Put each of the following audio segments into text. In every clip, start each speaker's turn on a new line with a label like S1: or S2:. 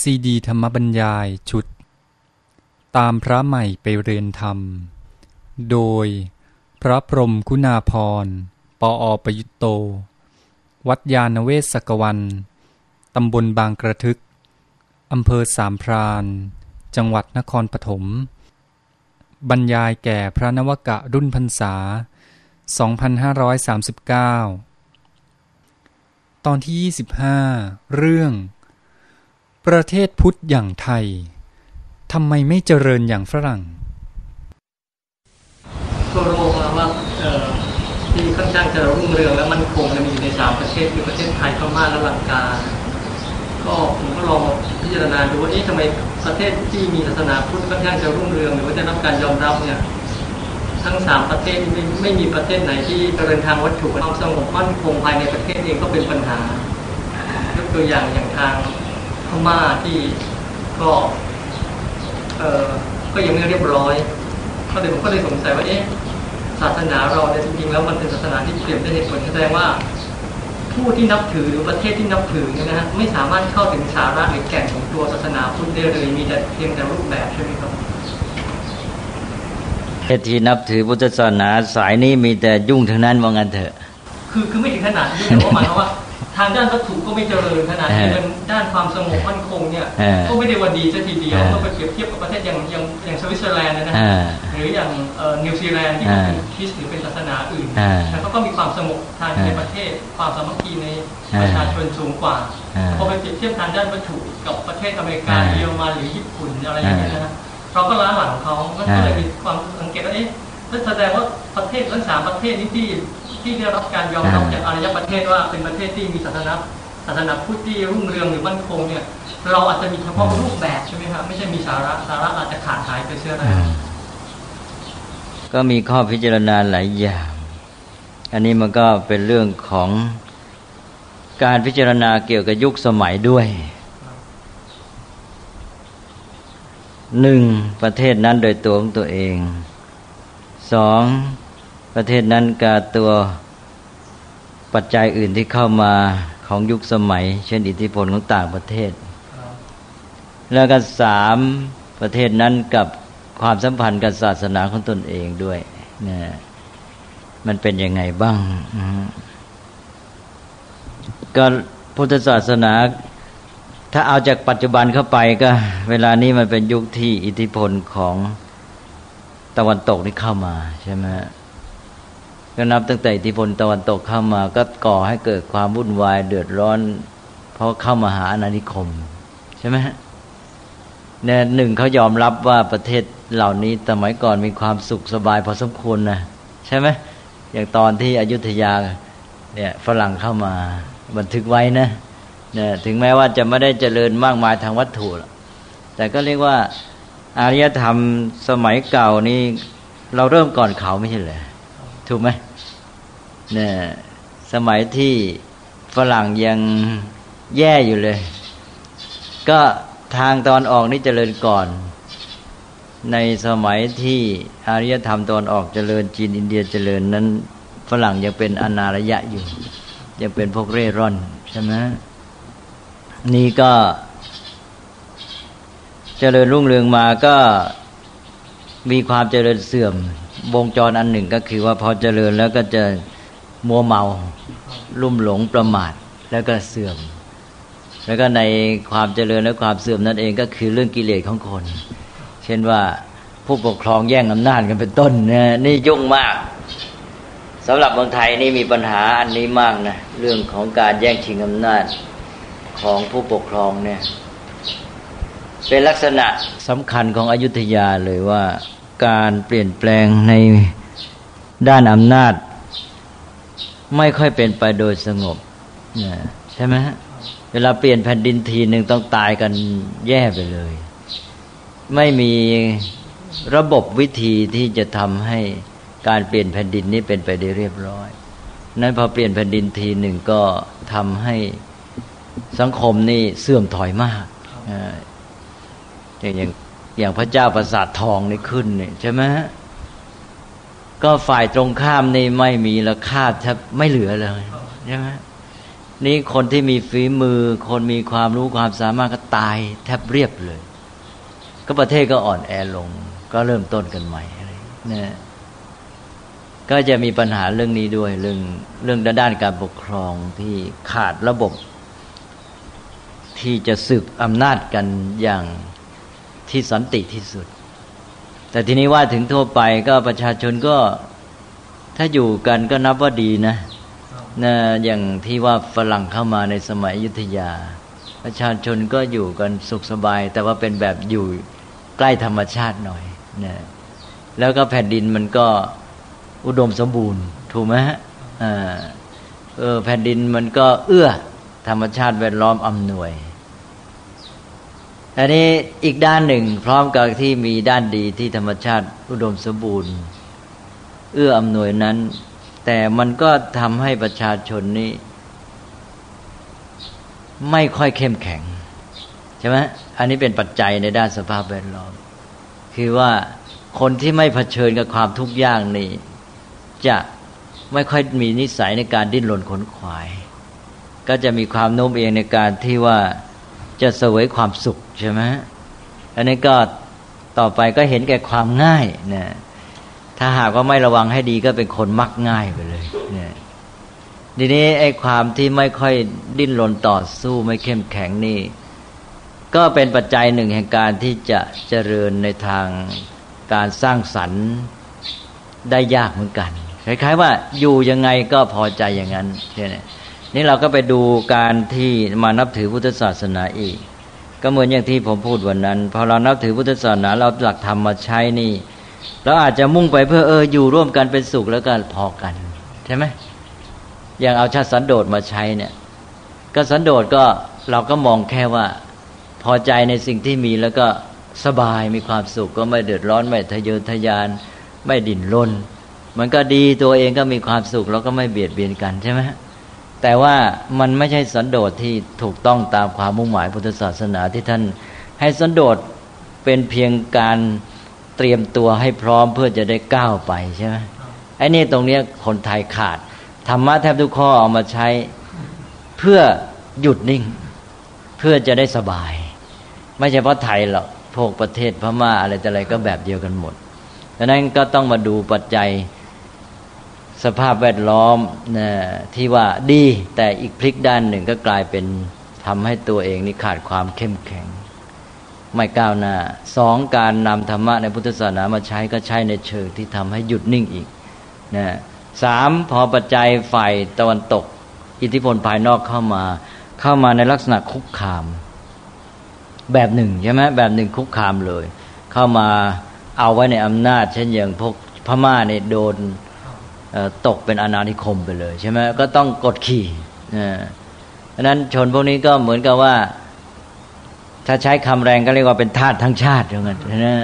S1: ซีดีธรรมบรรยายชุด ตามพระใหม่ไปเรียนธรรม โดยพระพรมคุณาพร ปออประยุตโต วัดยาณเวศกวัน ตำบลบางกระทึก อำเภอสามพรานจังหวัดนครปฐม บรรยายแก่พระนวกะรุ่นพรรษา 2539 ตอนที่ 25 เรื่อง ประเทศพุทธอย่างไทยทำไมไม่เจริญอย่างฝรั่ง
S2: ทั่วโลกนะว่าเอ่อที่ค่อนข้างจะรุ่งเรืองและมันคงจะมีอยู่ในสามประเทศคือประเทศไทยพม่าและลังกา ก็ผมก็ลองพิจารณาดูว่าเอ๊ะทำไมประเทศที่มีศาสนาพุทธค่อนข้างจะรุ่งเรืองหรือว่าได้รับการยอมรับเนี่ยทั้งสามประเทศไม่ไม่มีประเทศไหนที่เจริญทางวัตถุความสงบมั่นคงภายในประเทศเองก็เป็นปัญหายกตัวอย่างอย่างทาง ม่าที่ก็เออก็ยังไม่เรียบร้อยก็เลยผมก็เลยสงสัยว่าเอ๊ะศาสนาเราเนี่ยจริงๆแล้วมันเป็นศาสนาที่เปลี่ยนด้วยเหตุผลแสดงว่า ผู้ที่นับถือหรือประเทศที่นับถือเนี่ยนะฮะไม่สามารถเข้าถึงสาระหรือแก่นของตัวศาสนาพุทธได้เลยมีแต่เพียงแต่รูปแบบใช่ไหมครับ
S3: เทศที่นับถือพุทธศาสนาสายนี้มีแต่ยุ่งทั้งนั้นว่างั้นเถอะ
S2: คือคือไม่ถึงขนาดนี้แต่ว่าหมายความว่า ทางด้านวัตถุก็ไม่เจริญขนาดนี้
S3: เออ
S2: มันด้านความสงบมั่นคงเนี่ย
S3: เออ
S2: ก็ไม่ได้ว่าดีซะทีเดียว
S3: เออ
S2: ก็ไปเปรียบเทียบกับประเทศอย่างอย่างอย่างสวิตเซอร์แลนด์นะนะ
S3: อ่า
S2: หรืออย่างเอ่อนิวซีแลนด์ที่
S3: อ่า
S2: เป็นคริสต์หรือเป็นศาสนาอื่น
S3: อ่า
S2: แต่เขาก็มีความสงบทาง
S3: อ่า
S2: ในประเทศ ความสามัคคีใน
S3: อ่า
S2: ประชาชนสูงกว่า
S3: อ่า
S2: พอไปเปรียบเทียบทางด้านวัตถุกับประเทศอเมริกา
S3: อ่า
S2: เยอรมันหรือญี่ปุ่นอะไรอย่างเงี้ยนะฮะเราก็ล้าหลังเขามันก็เลย
S3: อ่ามี
S2: มีความสังเกตว่าเอ๊ะนั่นแสดงว่าประเทศทั้งสามประเทศนี้ที่ ที่ได้รับการยอมรับ
S3: อ่า
S2: จากอารยประเทศว่าเป็นประเทศที่มีศาสนาศาสนาพุทธที่รุ่งเรืองหรือมั่นคงเนี่ย เราอาจจะมีเฉพาะรูปแบบใช่ไหมครับไม่ใช่มีสาระสาระอาจจะขาดหายไปเชื่อได้
S3: อ่าก็มีข้อพิจารณาหลายอย่าง อันนี้มันก็เป็นเรื่องของการพิจารณาเกี่ยวกับยุคสมัยด้วยหนึ่งประเทศนั้นโดยตัวของตัวเองสองประเทศนั้นกับตัว ปัจจัยอื่นที่เข้ามาของยุคสมัย เช่นอิทธิพลของต่างประเทศ แล้วก็สามประเทศนั้นกับความสัมพันธ์กับศาสนาของตนเองด้วยนะมันเป็นยังไงบ้างก็พุทธศาสนา ถ้าเอาจากปัจจุบันเข้าไปก็ เวลานี้มันเป็นยุคที่อิทธิพลของตะวันตกนี่เข้ามาใช่ไหม ก็นับตั้งแต่อิทธิพลตะวันตกเข้ามาก็ก่อให้เกิดความวุ่นวายเดือดร้อน เพราะเข้ามาหาอาณานิคม ใช่ไหมเนี่ยหนึ่งเขายอมรับว่าประเทศเหล่านี้สมัยก่อนมีความสุขสบายพอสมควรนะใช่ไหมอย่างตอนที่อยุธยาเนี่ยฝรั่งเข้ามาบันทึกไว้นะเนี่ยถึงแม้ว่าจะไม่ได้เจริญมากมายทางวัตถุแต่ก็เรียกว่าอารยธรรมสมัยเก่านี้เราเริ่มก่อนเขาไม่ใช่เหรอ ถูกไหมเนี่ยสมัยที่ฝรั่งยังแย่อยู่เลย ก็ทางตอนออกนี่เจริญก่อน ในสมัยที่อารยธรรมตอนออกเจริญจีนอินเดียเจริญนั้น ฝรั่งยังเป็นอนาระยะอยู่ ยังเป็นพวกเร่ร่อนใช่ไหมนี่ก็เจริญรุ่งเรืองมาก็มีความเจริญเสื่อม วงจรอันหนึ่งก็คือว่าพอเจริญแล้วก็จะมัวเมาลุ่มหลงประมาทแล้วก็เสื่อม แล้วก็ในความเจริญและความเสื่อมนั่นเองก็คือเรื่องกิเลสของคน เช่นว่าผู้ปกครองแย่งอำนาจกันเป็นต้นนี่ยนี่ยุ่งมากสำหรับเมืองไทยนี่มีปัญหาอันนี้มากนะเรื่องของการแย่งชิงอำนาจของผู้ปกครองเนี่ย เป็นลักษณะสำคัญของอยุธยาเลยว่า การเปลี่ยนแปลงในด้านอำนาจ ไม่ค่อยเป็นไปโดยสงบใช่ไหมฮะเวลาเปลี่ยนแผ่นดินทีหนึ่งต้องตายกันแย่ไปเลย ไม่มีระบบวิธีที่จะทำให้การเปลี่ยนแผ่นดินนี้เป็นไปได้เรียบร้อย นั้นพอเปลี่ยนแผ่นดินทีหนึ่งก็ทำให้สังคมนี่เสื่อมถอยมากอ่าอย่าง อย่างพระเจ้าประสาททองนี่ขึ้นเนี่ยใช่ไหมฮะก็ฝ่ายตรงข้ามนี่ไม่มีราคาแทบไม่เหลือเลยใช่ไหมนี่คนที่มีฝีมือ คนมีความรู้ความสามารถก็ตายแทบเรียบเลย ก็ประเทศก็อ่อนแอลง ก็เริ่มต้นกันใหม่อะไรนะก็จะมีปัญหาเรื่องนี้ด้วย เรื่องเรื่องด้านการปกครองที่ขาดระบบ ที่จะสืบอำนาจกันอย่าง ที่สันติที่สุด แต่ทีนี้ว่าถึงทั่วไปก็ประชาชนก็ถ้าอยู่กันก็นับว่าดีนะนะ อย่างที่ว่าฝรั่งเข้ามาในสมัยยุทธยา ประชาชนก็อยู่กันสุขสบาย แต่ว่าเป็นแบบอยู่ใกล้ธรรมชาติหน่อยนะแล้วก็แผ่นดินมันก็อุดมสมบูรณ์ ถูกไหมฮะเออแผ่นดินมันก็เอื้อธรรมชาติแวดล้อมอำนวย อันนี้อีกด้านหนึ่ง พร้อมกับที่มีด้านดีที่ธรรมชาติอุดมสมบูรณ์ เอื้ออำนวยนั้น แต่มันก็ทำให้ประชาชนนี้ ไม่ค่อยเข้มแข็งใช่ไหมอันนี้เป็นปัจจัยในด้านสภาพแวดล้อม คือว่าคนที่ไม่เผชิญกับความทุกข์ยากนี่จะไม่ค่อยมีนิสัยในการดิ้นรนขนขวาย ก็จะมีความโน้มเอียงในการที่ว่า จะเสวยความสุขใช่ไหมอันนี้ก็ต่อไปก็เห็นแก่ความง่ายนี่ยถ้าหากว่าไม่ระวังให้ดีก็เป็นคนมักง่ายไปเลยเนี่ยทีนี้ไอ้ความที่ไม่ค่อยดิ้นรนต่อสู้ไม่เข้มแข็งนี่ ก็เป็นปัจจัยหนึ่งแห่งการที่จะเจริญในทางการสร้างสรรค์ได้ยากเหมือนกันคล้ายๆว่าอยู่ยังไงก็พอใจอย่างนั้นใช่ไหม นี่เราก็ไปดูการที่มานับถือพุทธศาสนาอีก ก็เหมือนอย่างที่ผมพูดวันนั้นพอเรานับถือพุทธศาสนาเราหลักธรรมมาใช้นี่เราอาจจะมุ่งไปเพื่อเอออยู่ร่วมกันเป็นสุขแล้วก็พอกัน ใช่ไหมอย่างเอาชาติสันโดษมาใช้เนี่ย ก็สันโดษก็เราก็มองแค่ว่าพอใจในสิ่งที่มีแล้วก็สบายมีความสุขก็ไม่เดือดร้อนไม่ทะเยอทะยาน ไม่ดิ่นรนมันก็ดีตัวเองก็มีความสุขแล้วก็ไม่เบียดเบียนกันใช่ไหม แต่ว่ามันไม่ใช่สันโดษที่ถูกต้องตามความมุ่งหมายพุทธศาสนาที่ท่าน ให้สันโดษเป็นเพียงการเตรียมตัวให้พร้อมเพื่อจะได้ก้าวไปใช่ไหมไอ้นี่ตรงเนี้ยคนไทยขาดธรรมะแทบทุกข้อเอามาใช้เพื่อหยุดนิ่ง เพื่อจะได้สบาย ไม่ใช่เพราะไทยหรอกพวกประเทศพม่าอะไรแต่อะไรก็แบบเดียวกันหมดดังนั้นก็ต้องมาดูปัจจัย สภาพแวดล้อมนะที่ว่าดีแต่อีกพลิกด้านหนึ่งก็กลายเป็นทำให้ตัวเองนี่ขาดความเข้มแข็ง ไม่ก้าวหน้าสองการนำธรรมะในพุทธศาสนามาใช้ก็ใช้ในเชิงที่ทำให้หยุดนิ่งอีกนะสามพอปัจจัยฝ่ายตะวันตก อิทธิพลภายนอกเข้ามา เข้ามาในลักษณะคุกคาม แบบหนึ่งใช่ไหมแบบหนึ่งคุกคามเลย เข้ามาเอาไว้ในอำนาจ เช่นอย่างพวกพม่าเนี่ยโดน ตกเป็นอาณานิคมไปเลยใช่ไหมก็ต้องกดขี่ดังนั้นชนพวกนี้ก็เหมือนกับว่า ถ้าใช้คำแรงก็เรียกว่าเป็นทาสทั้งชาติอย่างนั้นนะ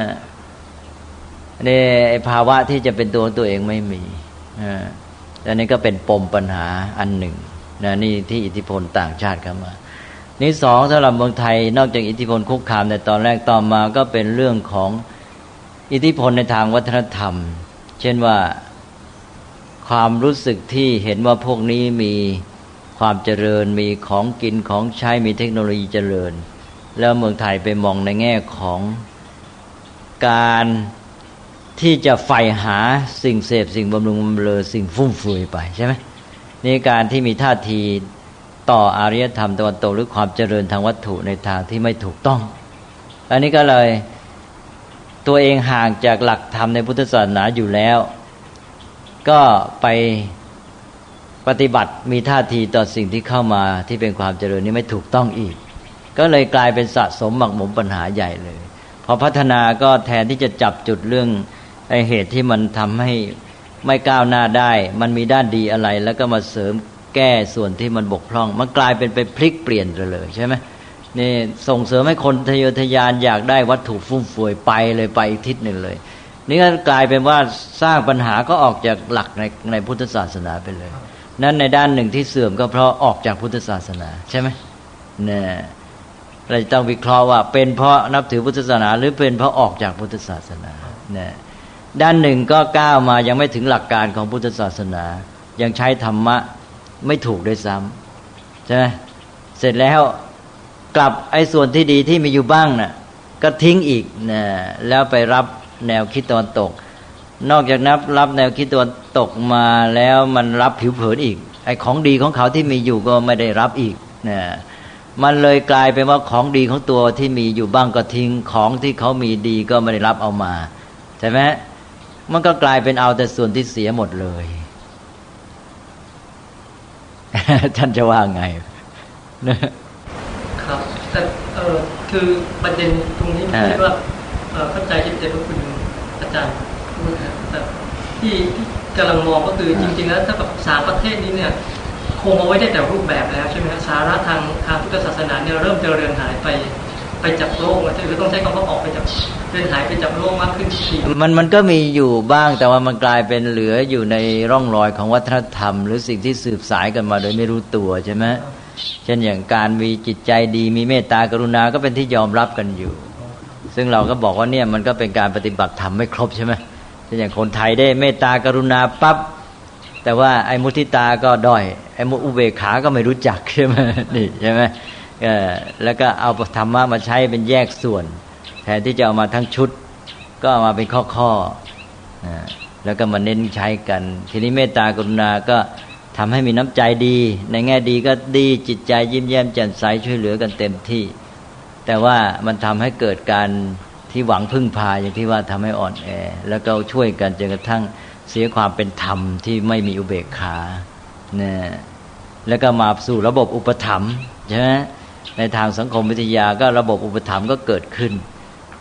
S3: นี่ภาวะที่จะเป็นตัวตัวเองไม่มีอันนี้ก็เป็นปมปัญหาอันหนึ่งนะนี่ที่อิทธิพลต่างชาติเข้ามานี่สองสำหรับเมืองไทยนอกจากอิทธิพลคุกคามในตอนแรกต่อมาก็เป็นเรื่องของอิทธิพลในทางวัฒนธรรม เช่นว่า ความรู้สึกที่เห็นว่าพวกนี้มีความเจริญมีของกินของใช้มีเทคโนโลยีเจริญ แล้วเมืองไทยไปมองในแง่ของการที่จะใฝ่หาสิ่งเสพสิ่งบำรุงบำเรอสิ่งฟุ่มเฟือยไปใช่ไหมนี่การที่มีท่าทีต่ออารยธรรมตะวันตกหรือความเจริญทางวัตถุในทางที่ไม่ถูกต้อง อันนี้ก็เลยตัวเองห่างจากหลักธรรมในพุทธศาสนาอยู่แล้ว ก็ไปปฏิบัติมีท่าทีต่อสิ่งที่เข้ามาที่เป็นความเจริญนี้ไม่ถูกต้องอีก ก็เลยกลายเป็นสะสมหมักหมมปัญหาใหญ่เลยพอพัฒนาก็แทนที่จะจับจุดเรื่องไอเหตุที่มันทำให้ไม่ก้าวหน้าได้ มันมีด้านดีอะไร แล้วก็มาเสริมแก้ส่วนที่มันบกพร่อง มันกลายเป็นไปพลิกเปลี่ยนเลยใช่ไหมนี่ส่งเสริมให้คนทะเยอทะยานอยากได้วัตถุฟุ่มเฟือยไปเลยไปอีกทิศหนึ่งเลย นี่ก็กลายเป็นว่าสร้างปัญหาก็ออกจากหลักในในพุทธศาสนาไปเลย นั้นในด้านหนึ่งที่เสื่อมก็เพราะออกจากพุทธศาสนาใช่ไหมเนี่ยเราจะต้องวิเคราะห์ว่าเป็นเพราะนับถือพุทธศาสนา หรือเป็นเพราะออกจากพุทธศาสนาเนี่ยด้านหนึ่งก็ก้าวมายังไม่ถึงหลักการของพุทธศาสนา ยังใช้ธรรมะไม่ถูกด้วยซ้ำใช่ไหมเสร็จแล้วกลับไอ้ส่วนที่ดีที่มีอยู่บ้างนะ่ะก็ทิ้งอีกนะแล้วไปรับ แนวคิดตอนตก นอกจากนับรับแนวคิดตอนตกมาแล้วมันรับผิวเผินอีกไอ้ของดีของเขาที่มีอยู่ก็ไม่ได้รับอีกนะมันเลยกลายเป็นว่าของดีของตัวที่มีอยู่บ้างก็ทิ้งของที่เขามีดีก็ไม่ได้รับเอามาใช่ไหมมันก็กลายเป็นเอาแต่ส่วนที่เสียหมดเลยท่านจะว่าไง
S2: ครับแต่เออคือประเด็นตรงนี้ที่ว่าเข้าใจที่เจพคุณ อาจารย์แต่ที่ที่กำลังมองก็คือจริง ๆ แล้วถ้ากับสามประเทศนี้เนี่ยคงเอาไว้ได้แต่รูปแบบแล้วใช่ไหมครับสาระทางทางพุทธศาสนาเนี่ยเริ่มเจริญหายไปไปจากโลกนะคือต้องใช้คำว่าออกไปจากเดินหายไปจากโลกมากขึ้นที
S3: มันมันก็มีอยู่บ้างแต่ว่ามันกลายเป็นเหลืออยู่ในร่องรอยของวัฒนธรรม หรือสิ่งที่สืบสายกันมาโดยไม่รู้ตัวใช่ไหมเช่นอย่างการมีจิตใจดีมีเมตตากรุณาก็เป็นที่ยอมรับกันอยู่ ซึ่งเราก็บอกว่าเนี่ยมันก็เป็นการปฏิบัติธรรมไม่ครบใช่ไหมเช่นอย่างคนไทยได้เมตตากรุณาปั๊บแต่ว่าไอ้มุทิตาก็ด้อยไอ้มุอุเบขาก็ไม่รู้จักใช่ไหมนี่ใช่ไหมแล้วก็เอาธรรมะมาใช้เป็นแยกส่วน แทนที่จะเอามาทั้งชุด ก็เอามาเป็นข้อๆแล้วก็มาเน้นใช้กัน ทีนี้เมตตากรุณาก็ทำให้มีน้ำใจดี ในแง่ดีก็ดีจิตใจยิ้มแย้มแจ่มใสช่วยเหลือกันเต็มที่ แต่ว่ามันทำให้เกิดการที่หวังพึ่งพาอย่างที่ว่าทำให้อ่อนแอ แล้วก็ช่วยกันจนกระทั่งเสียความเป็นธรรมที่ไม่มีอุเบกขาเนี่ยแล้วก็มาสู่ระบบอุปถัมภ์ใช่ไหมในทางสังคมวิทยาก็ระบบอุปถัมภ์ก็เกิดขึ้น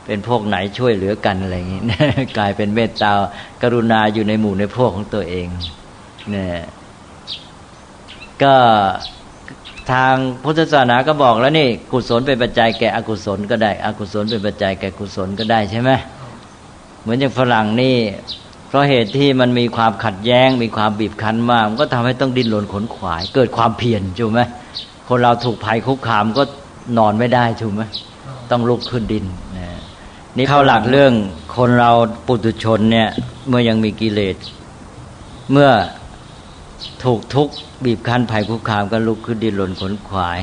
S3: เป็นพวกไหนช่วยเหลือกันอะไรอย่างนี้กลายเป็นเมตตากรุณาอยู่ในหมู่ในพวกของตัวเองเนี่ยก็ ทางพุทธศาสนาก็บอกแล้วนี่ กุศลเป็นปัจจัยแก่อกุศลก็ได้ อกุศลเป็นปัจจัยแก่กุศลก็ได้ใช่ไหมเหมือนอย่างฝรั่งนี่ เพราะเหตุที่มันมีความขัดแย้ง มีความบีบคั้นมาก มันก็ทำให้ต้องดิ้นรนขนขวาย เกิดความเพียรถูกไหมคนเราถูกภัยคุกคามก็นอนไม่ได้ถูกไหมต้องลุกขึ้นดินนี่เข้าหลักเรื่องคนเราปุถุชนเนี่ย เมื่อยังมีกิเลสเมื่อถูกทุก บีบคั้นภัยคุกคามก็ลุกขึ้นดินหล่นขนขวาย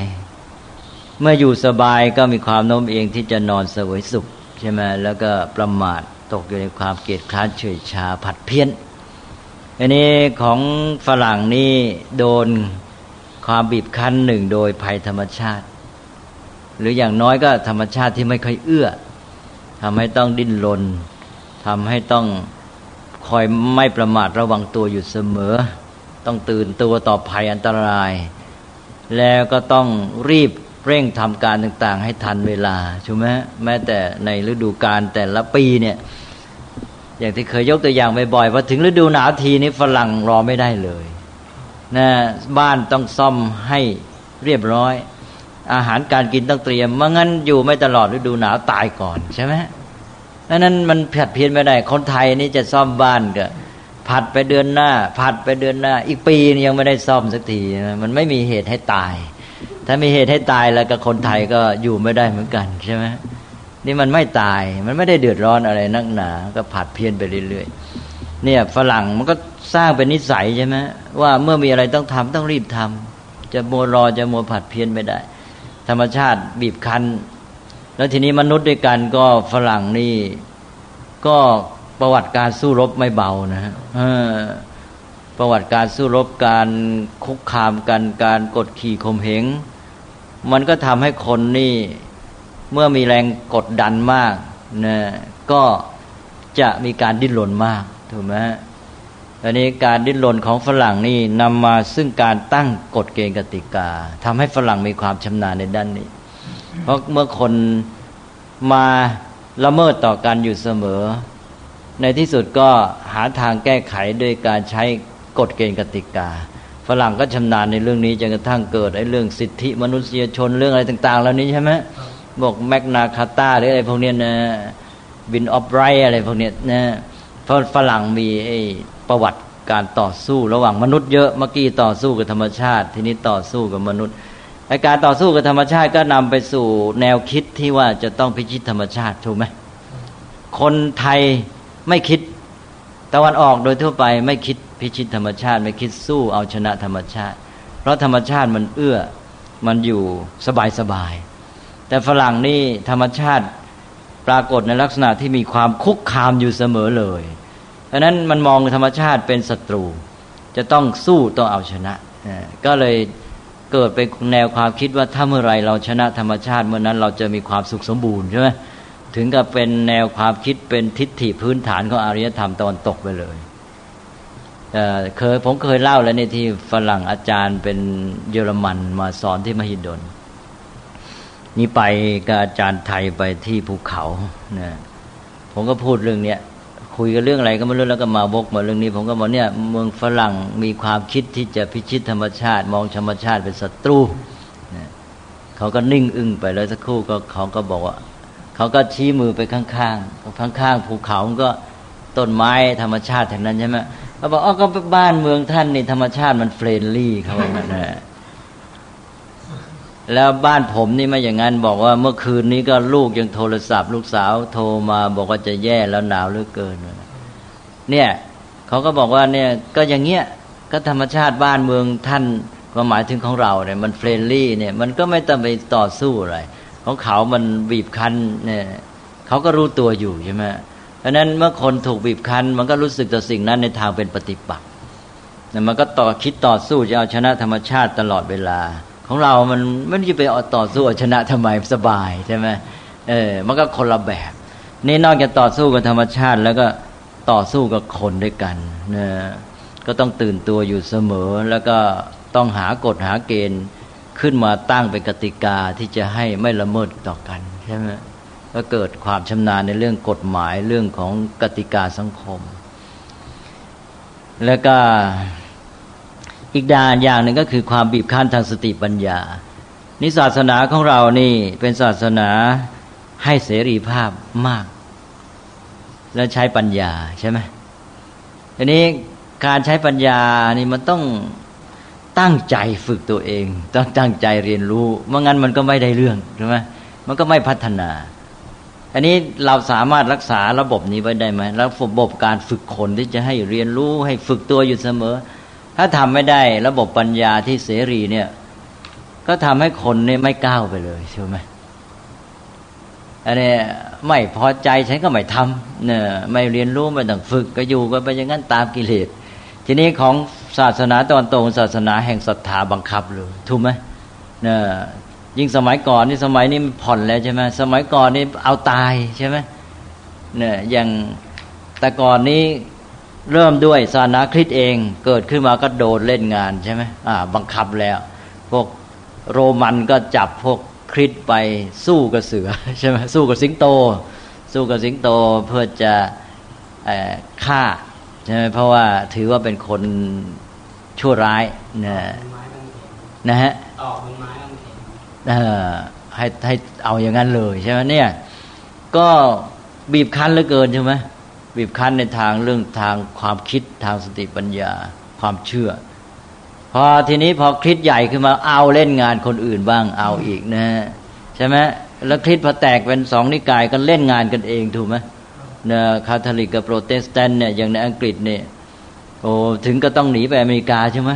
S3: เมื่ออยู่สบายก็มีความโน้มเองที่จะนอนเสวยสุขใช่ไหมแล้วก็ประมาทตกอยู่ในความเกียดคร้านเฉยชาผัดเพี้ยนอันนี้ของฝรั่งนี่โดนความบีบคั้นหนึ่งโดยภัยธรรมชาติ หรืออย่างน้อยก็ธรรมชาติที่ไม่ค่อยเอื้อทำให้ต้องดิ้นรนทำให้ต้องคอยไม่ประมาทระวังตัวอยู่เสมอ ต้องตื่นตัวต่อภัยอันตราย แล้วก็ต้องรีบเร่งทำการต่างๆ ให้ทันเวลาใช่ไหมแม้แต่ในฤดูกาลแต่ละปีเนี่ยอย่างที่เคยยกตัวอย่างบ่อยๆพอถึงฤดูหนาวทีนี้ฝรั่งรอไม่ได้เลยนะบ้านต้องซ่อมให้เรียบร้อย อาหารการกินต้องเตรียมไม่งั้นอยู่ไม่ตลอดฤดูหนาวตายก่อนใช่ไหมนั้นมันผัดเพี้ยนไม่ได้คนไทยนี่จะซ่อมบ้านก็ ผัดไปเดือนหน้า ผัดไปเดือนหน้า อีกปียังไม่ได้ซ่อมสักทีมันไม่มีเหตุให้ตาย ถ้ามีเหตุให้ตายแล้วก็คนไทยก็อยู่ไม่ได้เหมือนกันใช่ไหมนี่มันไม่ตายมันไม่ได้เดือดร้อนอะไรนักหนา ก็ผัดเพี้ยนไปเรื่อยๆเนี่ยฝรั่งมันก็สร้างเป็นนิสัยใช่ไหมว่าเมื่อมีอะไรต้องทำต้องรีบทำจะโมรอจะโมผัดเพี้ยนไม่ได้ ธรรมชาติบีบคั้น แล้วทีนี้มนุษย์ด้วยกันก็ฝรั่งนี่ก็ ประวัติการสู้รบไม่เบานะฮะประวัติการสู้รบการคุกคามกันการกดขี่ข่มเหงมันก็ทำให้คนนี่เมื่อมีแรงกดดันมากนะก็จะมีการดิ้นรนมากถูกไหมอันนี้การดิ้นรนของฝรั่งนี่นำมาซึ่งการตั้งกฎเกณฑ์กติกาทำให้ฝรั่งมีความชำนาญในด้านนี้ เพราะเมื่อคนมาละเมิดต่อกันอยู่เสมอ ในที่สุดก็หาทางแก้ไขโดยการใช้กฎเกณฑ์กติกา ฝรั่งก็ชำนาญในเรื่องนี้จนกระทั่งเกิดไอ้เรื่องสิทธิมนุษยชนเรื่องอะไรต่างๆเหล่านี้ใช่ไหมบอกแมกนาคาตาหรืออะไรพวกนี้นะบินออฟไรอะไรพวกนี้นะเพราะฝรั่งมีไอ้ประวัติการต่อสู้ระหว่างมนุษย์เยอะเมื่อกี้ต่อสู้กับธรรมชาติ ทีนี้ต่อสู้กับมนุษย์ไอการต่อสู้กับธรรมชาติก็นำไปสู่แนวคิดที่ว่าจะต้องพิชิตธรรมชาติถูกไหมคนไทย ไม่คิด ตะวันออกโดยทั่วไปไม่คิดพิชิตธรรมชาติ ไม่คิดสู้เอาชนะธรรมชาติ เพราะธรรมชาติมันเอื้อมันอยู่สบายสบาย แต่ฝรั่งนี่ธรรมชาติปรากฏในลักษณะที่มีความคุกคามอยู่เสมอเลยดังนั้นมันมองธรรมชาติเป็นศัตรู จะต้องสู้ต้องเอาชนะ ก็เลยเกิดเป็นแนวความคิดว่าถ้าเมื่อไรเราชนะธรรมชาติเมื่อนั้นเราจะมีความสุขสมบูรณ์ใช่ไหม ถึงกับเป็นแนวความคิดเป็นทิฏฐิพื้นฐานของอารยธรรมตอนตกไปเลยเคยผมเคยเล่าแล้วในที่ฝรั่งอาจารย์เป็นเยอรมันมาสอนที่มหิดล นี่ไปกับอาจารย์ไทยไปที่ภูเขานะผมก็พูดเรื่องเนี้ยคุยกันเรื่องอะไรก็ไม่รู้แล้วก็มาวกมาเรื่องนี้ ผมก็บอกเนี่ยเมืองฝรั่งมีความคิดที่จะพิชิตธรรมชาติ มองธรรมชาติเป็นศัตรูเขาก็นิ่งอึ้งไปแล้วสักครู่ก็เขาก็บอกว่า เขาก็ชี้มือไปข้างๆข้างๆภูเขาก็ต้นไม้ธรรมชาติแถวนั้นใช่ไหมเขาบอกอ๋อก็บ้านเมืองท่านนี่ธรรมชาติมัน friendly เขาบอกนะแล้วบ้านผมนี่ไม่อย่างนั้นบอกว่าเมื่อคืนนี้ก็ลูกยังโทรศัพท์ ลูกสาวโทรมาบอกว่าจะแย่แล้วหนาวเหลือเกิน เนี่ยเขาก็บอกว่าเนี่ยก็อย่างเงี้ยก็ธรรมชาติบ้านเมืองท่านก็หมายถึงของเราเนี่ยมัน friendly เนี่ยมันก็ไม่ต้องไปต่อสู้อะไร ของเขามันบีบคั้นเนี่ยเขาก็รู้ตัวอยู่ใช่ไหมเพราะนั้นเมื่อคนถูกบีบคั้น มันก็รู้สึกต่อสิ่งนั้นในทางเป็นปฏิปักษ์มันก็ต่อคิดต่อสู้จะเอาชนะธรรมชาติตลอดเวลา ของเรามันไม่ได้ไปต่อสู้ชนะทำไมสบายใช่ไหมเออ มันก็คนละแบบ นี่นอกจากต่อสู้กับธรรมชาติ แล้วก็ต่อสู้กับคนด้วยกันนะก็ต้องตื่นตัวอยู่เสมอ แล้วก็ต้องหากฎหาเกณฑ์ ขึ้นมาตั้งเป็นกติกาที่จะให้ไม่ละเมิดต่อกันใช่ไหมก็เกิดความชำนาญในเรื่องกฎหมายเรื่องของกติกาสังคม แล้วก็อีกด้านอย่างหนึ่งก็คือความบีบคั้นทางสติปัญญา นิศาสนาของเรานี่เป็นศาสนาให้เสรีภาพมาก และใช้ปัญญาใช่ไหมทีนี้การใช้ปัญญานี่มันต้อง ตั้งใจฝึกตัวเอง ต้องตั้งใจเรียนรู้เมื่องั้นมันก็ไม่ได้เรื่องใช่ไหมมันก็ไม่พัฒนา อันนี้เราสามารถรักษาระบบนี้ไว้ได้ไหมแล้วระบบการฝึกคนที่จะให้เรียนรู้ให้ฝึกตัวอยู่เสมอ ถ้าทำไม่ได้ระบบปัญญาที่เสรีเนี่ย ก็ทำให้คนเนี่ยไม่ก้าวไปเลยใช่ไหมอันนี้ไม่พอใจฉันก็ไม่ทำเนี่ยไม่เรียนรู้ไม่ต้องฝึกก็อยู่ก็ไปอย่างนั้นตามกิเลส ทีนี้ของศาสนาตอนตรงศาสนาแห่งศรัทธาบังคับเลยถูกไหมเนี่ยยิ่งสมัยก่อนนี่สมัยนี้ผ่อนแล้วใช่ไหมสมัยก่อนนี่เอาตายใช่ไหมเนี่ยอย่างแต่ก่อนนี้เริ่มด้วยศาสนาคริสต์เองเกิดขึ้นมาก็โดนเล่นงานใช่ไหมอ่าบังคับแล้ว พวกโรมันก็จับพวกคริสต์ไปสู้กับเสือใช่ไหมสู้กับสิงโต สู้กับสิงโตเพื่อจะฆ่า ใช่ไหมเพราะว่าถือว่าเป็นคนชั่วร้ายนะนะฮะให้ให้เอาอย่างนั้นเลยใช่ไหมเนี่ย ก็บีบคั้นเหลือเกินใช่ไหมบีบคั้นในทางเรื่องทางความคิดทางสติปัญญาความเชื่อ พอทีนี้พอคลิดใหญ่ขึ้นมาเอาเล่นงานคนอื่นบ้างเอาอีกนะใช่ไหมแล้วคลิดพอแตกเป็นสองนิกายก็เล่นงานกันเองถูกไหม นะคาทอลิกกับโปรเตสแตนต์เนี่ยอย่างในอังกฤษเนี่ยโอ้ถึงก็ต้องหนีไปอเมริกาใช่ไหม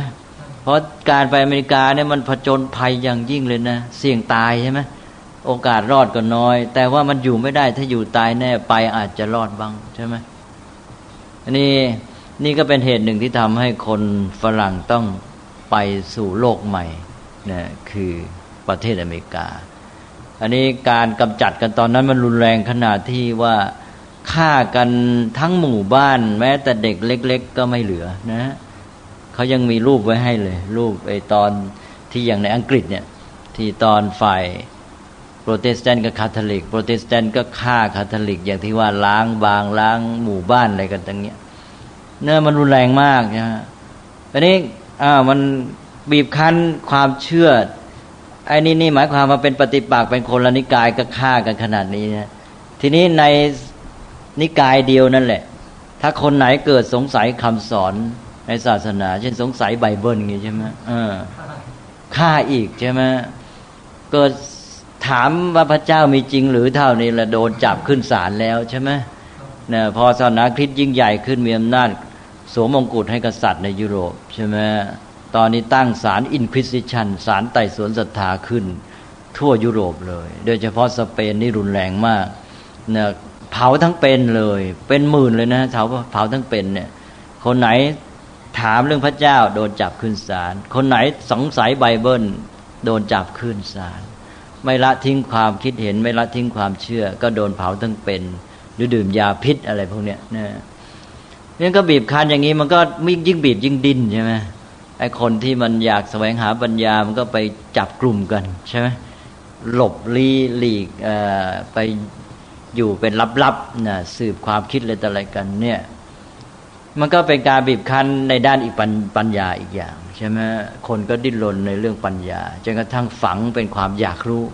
S3: เพราะการไปอเมริกาเนี่ยมันผจญภัยอย่างยิ่งเลยนะ เสี่ยงตายใช่ไหมโอกาสรอดก็น้อย แต่ว่ามันอยู่ไม่ได้ถ้าอยู่ตายแน่ไปอาจจะรอดบ้างใช่ไหมอันนี้นี่ก็เป็นเหตุหนึ่งที่ทำให้คนฝรั่งต้องไปสู่โลกใหม่นะคือประเทศอเมริกา อันนี้การกำจัดกันตอนนั้นมันรุนแรงขนาดที่ว่า ฆ่ากันทั้งหมู่บ้าน แม้แต่เด็กเล็ก ๆ ก็ไม่เหลือนะ เขายังมีรูปไว้ให้เลย รูปไอตอนที่อย่างในอังกฤษเนี่ย ที่ตอนฝ่ายโปรเตสแตนต์กับคาทอลิก โปรเตสแตนต์ก็ฆ่าคาทอลิก อย่างที่ว่าล้างบางล้างหมู่บ้านอะไรกันตั้งเนี้ยเนื้อมันรุนแรงมากนะฮะอันนี้อ่ามันบีบคั้นความเชื่อไอ้นี่นี่หมายความว่าเป็นปฏิปักษ์เป็นคนละนิกายก็ฆ่ากันขนาดนี้นะทีนี้ใน นิกายเดียวนั่นแหละ ถ้าคนไหนเกิดสงสัยคำสอนในศาสนา เช่นสงสัยไบเบิลอย่างนี้ใช่ไหมเออฆ่าอีกใช่ไหมเกิดถามว่าพระเจ้ามีจริงหรือเท่านี้ละโดนจับขึ้นศาลแล้วใช่ไหมเนี่ยพอศาสนาคริสต์ยิ่งใหญ่ขึ้นมีอำนาจสวมมงกุฎให้กษัตริย์ในยุโรปใช่ไหมตอนนี้ตั้งศาล Inquisition ศาลไต่สวนศรัทธาขึ้น ทั่วยุโรปเลย โดยเฉพาะสเปนนี่รุนแรงมากเนี่ย เผาทั้งเป็นเลย เป็นหมื่นเลยนะเผาเผาทั้งเป็นเนี่ย คนไหนถามเรื่องพระเจ้าโดนจับขึ้นศาลคนไหนสงสัยไบเบิลโดนจับขึ้นศาลไม่ละทิ้งความคิดเห็น ไม่ละทิ้งความเชื่อ ก็โดนเผาทั้งเป็นหรือดื่มยาพิษอะไรพวกเนี้ยนะนี่ก็บีบคั้นอย่างนี้มันก็ยิ่งบีบยิ่งดิ้นใช่ไหมไอ้คนที่มันอยากแสวงหาปัญญามันก็ไปจับกลุ่มกันใช่ไหมหลบลีหลีกไป อยู่เป็นลับๆนะสืบความคิดอะไรต่ออะไรกัน เนี่ย มันก็เป็นการบีบคั้นในด้านอีกปัญญาอีกอย่างใช่ไหมคนก็ดิ้นรนในเรื่องปัญญาจนกระทั่งฝังเป็นความอยากรู้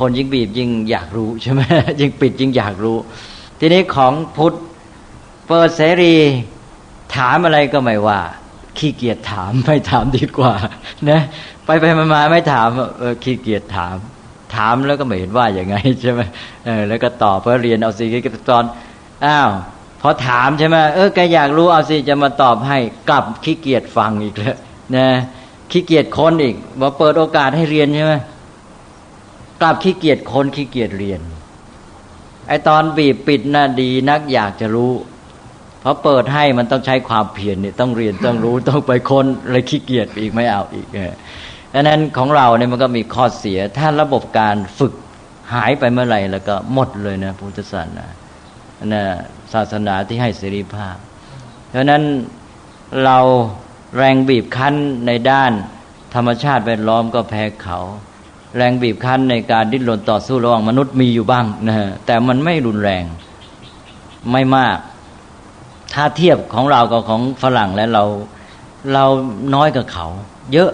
S3: คนยิ่งบีบยิ่งอยากรู้ใช่ไหมยิ่งปิดยิ่งอยากรู้ ทีนี้ของพุทธเปิดเสรี ถามอะไรก็ไม่ว่าขี้เกียจถามไม่ถามดีกว่านะไปไปมาไม่ถามขี้เกียจถาม ถามแล้วก็ไม่เห็นว่าอย่างไงใช่ไหมเออแล้วก็ตอบเพื่อเรียนเอาสิก็ตอนอ้าวพอถามใช่ไหมเออแกอยากรู้เอาสิจะมาตอบให้กลับขี้เกียจฟังอีกแล้วนะขี้เกียจค้นอีกว่าเปิดโอกาสให้เรียนใช่ไหมกลับขี้เกียจค้นขี้เกียจเรียนไอตอนบีบปิดน่ะดีนักอยากจะรู้เพราะเปิดให้มันต้องใช้ความเพียรเนี่ยต้องเรียนต้องรู้ต้องไปค้นเลยขี้เกียจอีกไม่เอาอีก ดังนั้นของเราเนี่ยมันก็มีข้อเสีย ถ้าระบบการฝึกหายไปเมื่อไหร่แล้วก็หมดเลยนะพุทธศาสนานะศาสนาที่ให้เสรีภาพดังนั้นเราแรงบีบคั้นในด้านธรรมชาติแวดล้อมก็แพ้เขา แรงบีบคั้นในการดิ้นรนต่อสู้ระหว่างมนุษย์มีอยู่บ้างนะแต่มันไม่รุนแรงไม่มาก ถ้าเทียบของเรากับของฝรั่งแล้วเราเราน้อยกว่าเขา เยอะ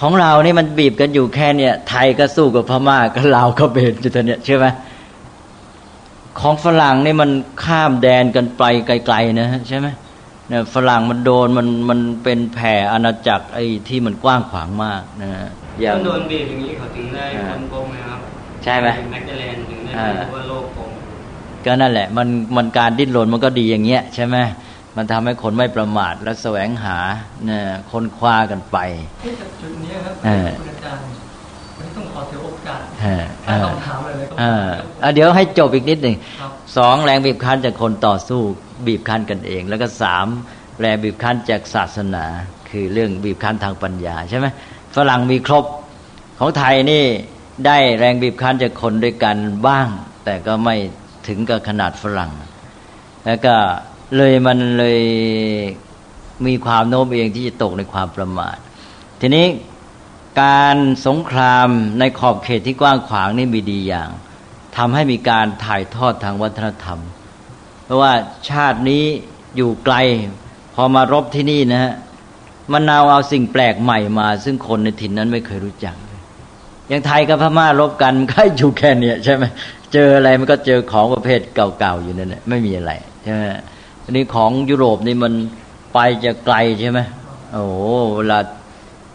S3: ของเรานี่มันบีบกันอยู่แค่เนี่ย ไทยก็สู้กับพม่าก็ลาวก็เบนอยู่ตอนเนี้ยใช่ไหมของฝรั่งนี่มันข้ามแดนกันไปไกลๆนะใช่ไหมเนี่ยฝรั่งมันโดนมันมันเป็นแผ่อาณาจักรไอ้ที่มันกว้างขวางมากนะ
S2: อย่างโดนบีบอย่างนี้เขาถึงได้คนโกงนะครับใช่ไหมแมกเลนถึงได้ว่าโลกโกง
S3: ก็นั่นแหละ มันมันการดิ้นรนมันก็ดีอย่างเงี้ยใช่ไหม มันทำให้คนไม่ประมาทและแสวงหาเนี่ยคนคว้ากันไป
S2: จุดนี้ครับคุณอาจารย์ต้องขอถือโอกาสต้องถามเลยก็
S3: เดี๋ยวให้จบอีกนิดหนึ่งสองแรงบีบคั้นจากคนต่อสู้บีบคั้นกันเอง แล้วก็สามแรงบีบคั้นจากศาสนา คือเรื่องบีบคั้นทางปัญญาใช่ไหมฝรั่งมีครบของไทยนี่ได้แรงบีบคั้นจากคนด้วยกันบ้าง แต่ก็ไม่ถึงกับขนาดฝรั่ง แล้วก็ เลยมันเลยมีความโน้มเองที่จะตกในความประมาท ทีนี้การสงครามในขอบเขตที่กว้างขวางนี่มีดีอย่างทำให้มีการถ่ายทอดทางวัฒนธรรม เพราะว่าชาตินี้อยู่ไกล พอมารบที่นี่นะฮะมันนาเอาสิ่งแปลกใหม่มา ซึ่งคนในถิ่นนั้นไม่เคยรู้จักอย่างไทยกับพม่ารบกันก็อยู่แค่เนี้ยใช่ไหมเจออะไรมันก็เจอของประเภทเก่าๆอยู่นั่นแหละไม่มีอะไรใช่ไหม ทีนี้ของยุโรปนี่มันไปจะไกลใช่ไหมโอ้โหเวลา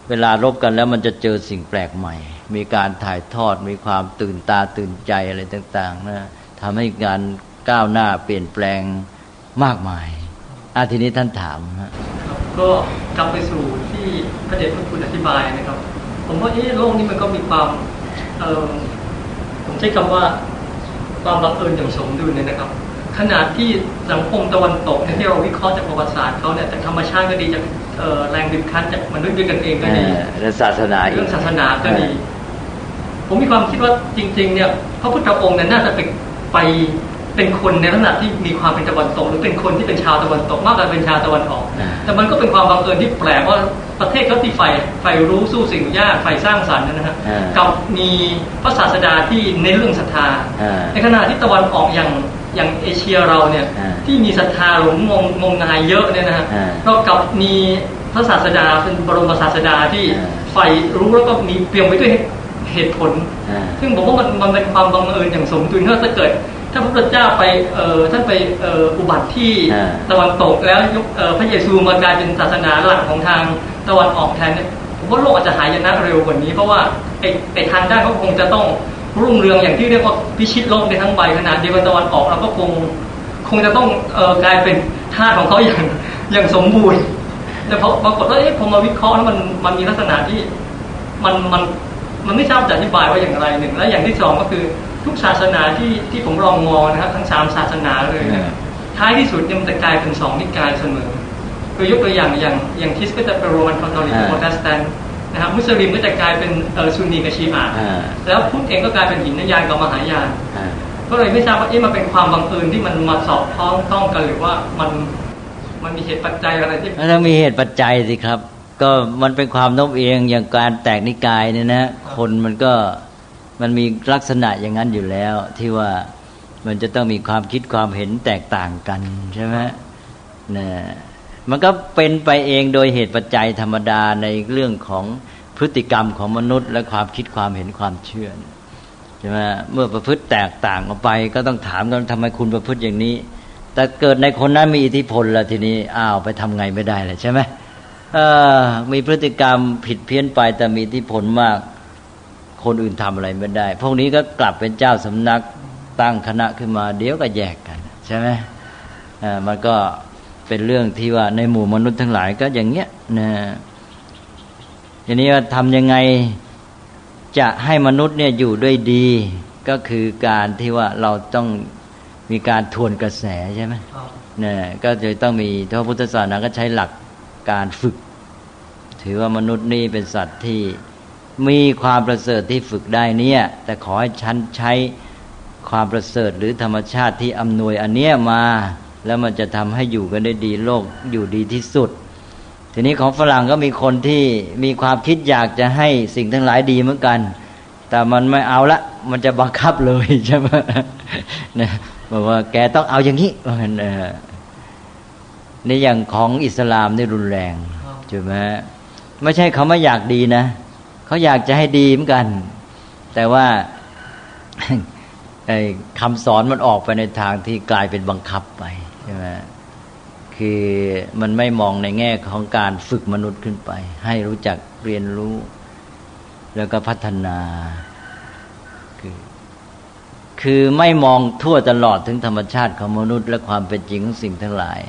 S3: เวลารบกันแล้วมันจะเจอสิ่งแปลกใหม่ มีการถ่ายทอด มีความตื่นตาตื่นใจอะไรต่างๆนะทำให้การก้าวหน้าเปลี่ยนแปลงมากมายอาทีนี้ท่านถามฮะ
S2: ก็กลับไปสู่ที่พระเดชพระคุณอธิบายนะครับ ผมว่าเอ๊ะโลกนี้มันก็มีความผมใช้คำว่าความบังเอิญอย่างสมดุลเนี่ยนะครับ ขนาดที่สังคมตะวันตกที่เราวิเคราะห์จากประวัติศาสตร์เขาเนี่ยจากธรรมชาติก็ดีจากแรงดึงคั้นจากมนุษย์ด้วยกันเองก็ดี
S3: เรื่องศาสนา
S2: เรื่องศาสนาก็ดี ผมมีความคิดว่าจริง ๆ เนี่ยพระพุทธองค์เนี่ยน่าจะไปไปเป็นคนในลักษณะที่มีความเป็นตะวันตก หรือเป็นคนที่เป็นชาวตะวันตกมากกว่าเป็นชาวตะวันออก แต่มันก็เป็นความบังเอิญที่แปลกว่าประเทศเขาที่ใฝ่ใฝ่รู้สู้สิ่งยากใฝ่สร้างสรรค์นะฮะกับมีพระศาสดาที่ในเรื่องศรัทธาในขณะที่ตะวันออกอย่าง อย่างเอเชียเราเนี่ยที่มีศรัทธาหลงงงงงายเยอะเนี่ยนะฮะก็กับมีพระศาสดาเป็นบรมศาสดาที่ใฝ่รู้แล้วก็มีเปี่ยมไปด้วยเหตุผล ซึ่งผมว่ามันมันเป็นความบังเอิญอย่างสมดุลถ้าเกิด ถ้าพระพุทธเจ้าไปเอ่อท่านไปเอ่ออุบัติที่ตะวันตกแล้วยกพระเยซูมากลายเป็นศาสนาหลักของทางตะวันออกแทนเนี่ยผมว่าโลกอาจจะหายนะเร็วกว่านี้ เพราะว่าไอ้ไอ้ทางด้านเขาคงจะต้อง รุ่งเรืองอย่างที่เรียกว่าพิชิตโลกในทั้งใบขนาดเดียวกันตะวันออกเราก็คงคงจะต้องเอ่อกลายเป็นทาสของเขาอย่างอย่างสมบูรณ์แต่พอปรากฏว่าเอ๊ะพอมาวิเคราะห์แล้วมันมันมีลักษณะที่มันมันมันไม่ทราบจะอธิบายว่าอย่างไรหนึ่ง และอย่างที่สองก็คือทุกศาสนาที่ที่ผมลองมองนะครับ ทั้งสามศาสนาเลยนะท้ายที่สุดเนี่ยมันจะกลายเป็นสองนิกายเสมอคือยกตัวอย่างอย่างอย่างคริสต์ก็จะเป็นโรมันคาทอลิกโปรเตสแตนต์ นะครับมุสลิมก็จะกลายเป็นเออซุนนีกับชีอะแล้วพุทธเองก็กลายเป็นหินยานกับมหายานก็เลยไม่ทราบว่าเอ๊ะมันเป็นความบังเอิญที่มันมาสอดคล้องต้องกันหรือว่ามันมันมีเหตุปัจจัยอะไรที่
S3: มันต้องมีเหตุปัจจัยสิครับ ก็มันเป็นความโน้มเอียงอย่างการแตกนิกายเนี่ยนะ คนมันก็มันมีลักษณะอย่างนั้นอยู่แล้ว ที่ว่ามันจะต้องมีความคิดความเห็นแตกต่างกันใช่ไหมนะ มันก็เป็นไปเองโดยเหตุปัจจัยธรรมดาในเรื่องของพฤติกรรมของมนุษย์ และความคิดความเห็นความเชื่อใช่ไหมเมื่อประพฤติแตกต่างออกไป ก็ต้องถามกันทำไมคุณประพฤติอย่างนี้ แต่เกิดในคนนั้นมีอิทธิพลแล้วทีนี้อ้าวไปทำไงไม่ได้เลยใช่ไหมมีพฤติกรรมผิดเพี้ยนไปแต่มีอิทธิพลมาก คนอื่นทำอะไรไม่ได้ พวกนี้ก็กลับเป็นเจ้าสำนักตั้งคณะขึ้นมา เดี๋ยวก็แยกกัน ใช่ไหมมันก็ เป็นเรื่องที่ว่าในหมู่มนุษย์ทั้งหลายก็อย่างเงี้ยนะทีนี้ว่าทำยังไงจะให้มนุษย์เนี่ยอยู่ด้วยดี ก็คือการที่ว่าเราต้องมีการทวนกระแสใช่ไหมเนี่ยก็จะต้องมีพระพุทธศาสนาก็ใช้หลักการฝึก ถือว่ามนุษย์นี่เป็นสัตว์ที่มีความประเสริฐที่ฝึกได้เนี่ย แต่ขอให้ฉันใช้ความประเสริฐหรือธรรมชาติที่อำนวยอันเนี้ยมา แล้วมันจะทำให้อยู่กันได้ดีโลกอยู่ดีที่สุด ทีนี้ของฝรั่งก็มีคนที่มีความคิดอยากจะให้สิ่งทั้งหลายดีเหมือนกัน แต่มันไม่เอาละ มันจะบังคับเลยใช่ไหมนะบอกว่าแกต้องเอาอย่างนี้ว่างั้นในอย่างของอิสลามนี่รุนแรงใช่ไหมไม่ใช่เขาไม่อยากดีนะเขาอยากจะให้ดีเหมือนกัน แต่ว่า คำสอนมันออกไปในทางที่กลายเป็นบังคับไปใช่ไหมคือมันไม่มองในแง่ของการฝึกมนุษย์ขึ้นไป ให้รู้จักเรียนรู้ แล้วก็พัฒนา คือคือไม่มองทั่วตลอดถึงธรรมชาติของมนุษย์ และความเป็นจริงของสิ่งทั้งหลาย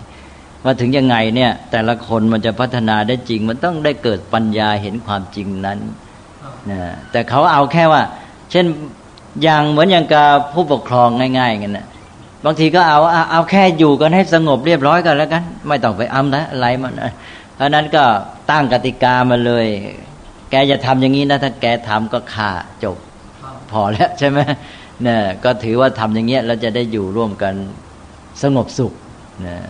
S3: ว่าถึงยังไงเนี่ย แต่ละคนมันจะพัฒนาได้จริง มันต้องได้เกิดปัญญาเห็นความจริงนั้นนะแต่เขาเอาแค่ว่า เช่น อย่างเหมือนอย่างกับผู้ปกครองง่ายๆกันนะบางทีก็เอาเอาแค่อยู่กันให้สงบเรียบร้อยกันแล้วกัน ไม่ต้องไปอ้ำนะอะไรมันเพราะนั้นก็ตั้งกติกามาเลย แกจะทำอย่างนี้นะถ้าแกทำก็ขาจบพอแล้วใช่ไหมเนี่ยก็ถือว่าทำอย่างเงี้ยเราจะได้อยู่ร่วมกันสงบสุขเนี่ย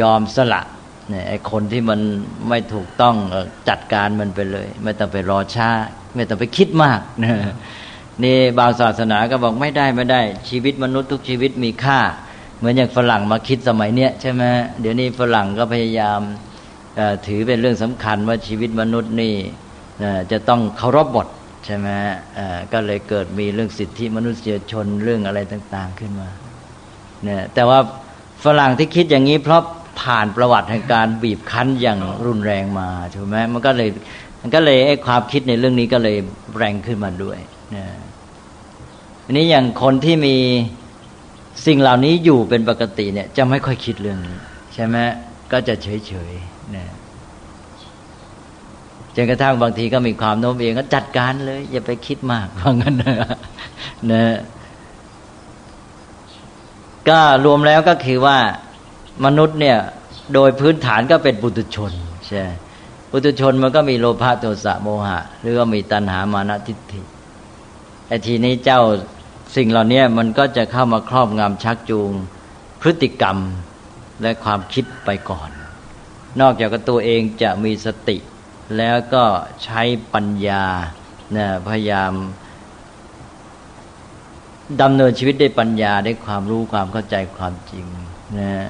S3: ยอมสละเนี่ยไอ้คนที่มันไม่ถูกต้องจัดการมันไปเลย ไม่ต้องไปรอช้า ไม่ต้องไปคิดมากนะ นี่บางศาสนาก็บอกไม่ได้ไม่ได้ ชีวิตมนุษย์ทุกชีวิตมีค่า เหมือนอย่างฝรั่งมาคิดสมัยเนี้ยใช่ไหมเดี๋ยวนี้ฝรั่งก็พยายามถือเป็นเรื่องสำคัญว่าชีวิตมนุษย์นี่จะต้องเคารพบทใช่ไหมก็เลยเกิดมีเรื่องสิทธิมนุษยชนเรื่องอะไรต่าง ๆขึ้นมาเนี่ยแต่ว่าฝรั่งที่คิดอย่างนี้เพราะผ่านประวัติแห่งการบีบคั้นอย่างรุนแรงมาถูกไหมมันก็เลยมันก็เลยไอ้ความคิดในเรื่องนี้ก็เลยแรงขึ้นมาด้วยนะ อันนี้อย่างคนที่มีสิ่งเหล่านี้อยู่เป็นปกติเนี่ย จะไม่ค่อยคิดเรื่องนี้ ใช่ไหมก็จะเฉยเฉยนะจนกระทั่งบางทีก็มีความโน้มเองก็จัดการเลย อย่าไปคิดมากว่างั้นนะนะก็รวมแล้วก็คือว่ามนุษย์เนี่ย โดยพื้นฐานก็เป็นปุถุชนใช่ปุถุชนมันก็มีโลภะโทสะโมหะ หรือว่ามีตัณหามานะทิฏฐิไอ้ทีนี้เจ้า สิ่งเหล่านี้มันก็จะเข้ามาครอบงำชักจูง พฤติกรรมและความคิดไปก่อน นอกจากตัวเองจะมีสติ แล้วก็ใช้ปัญญาพยายามดำเนินชีวิตด้วยปัญญาได้ความรู้ความเข้าใจความจริงนะ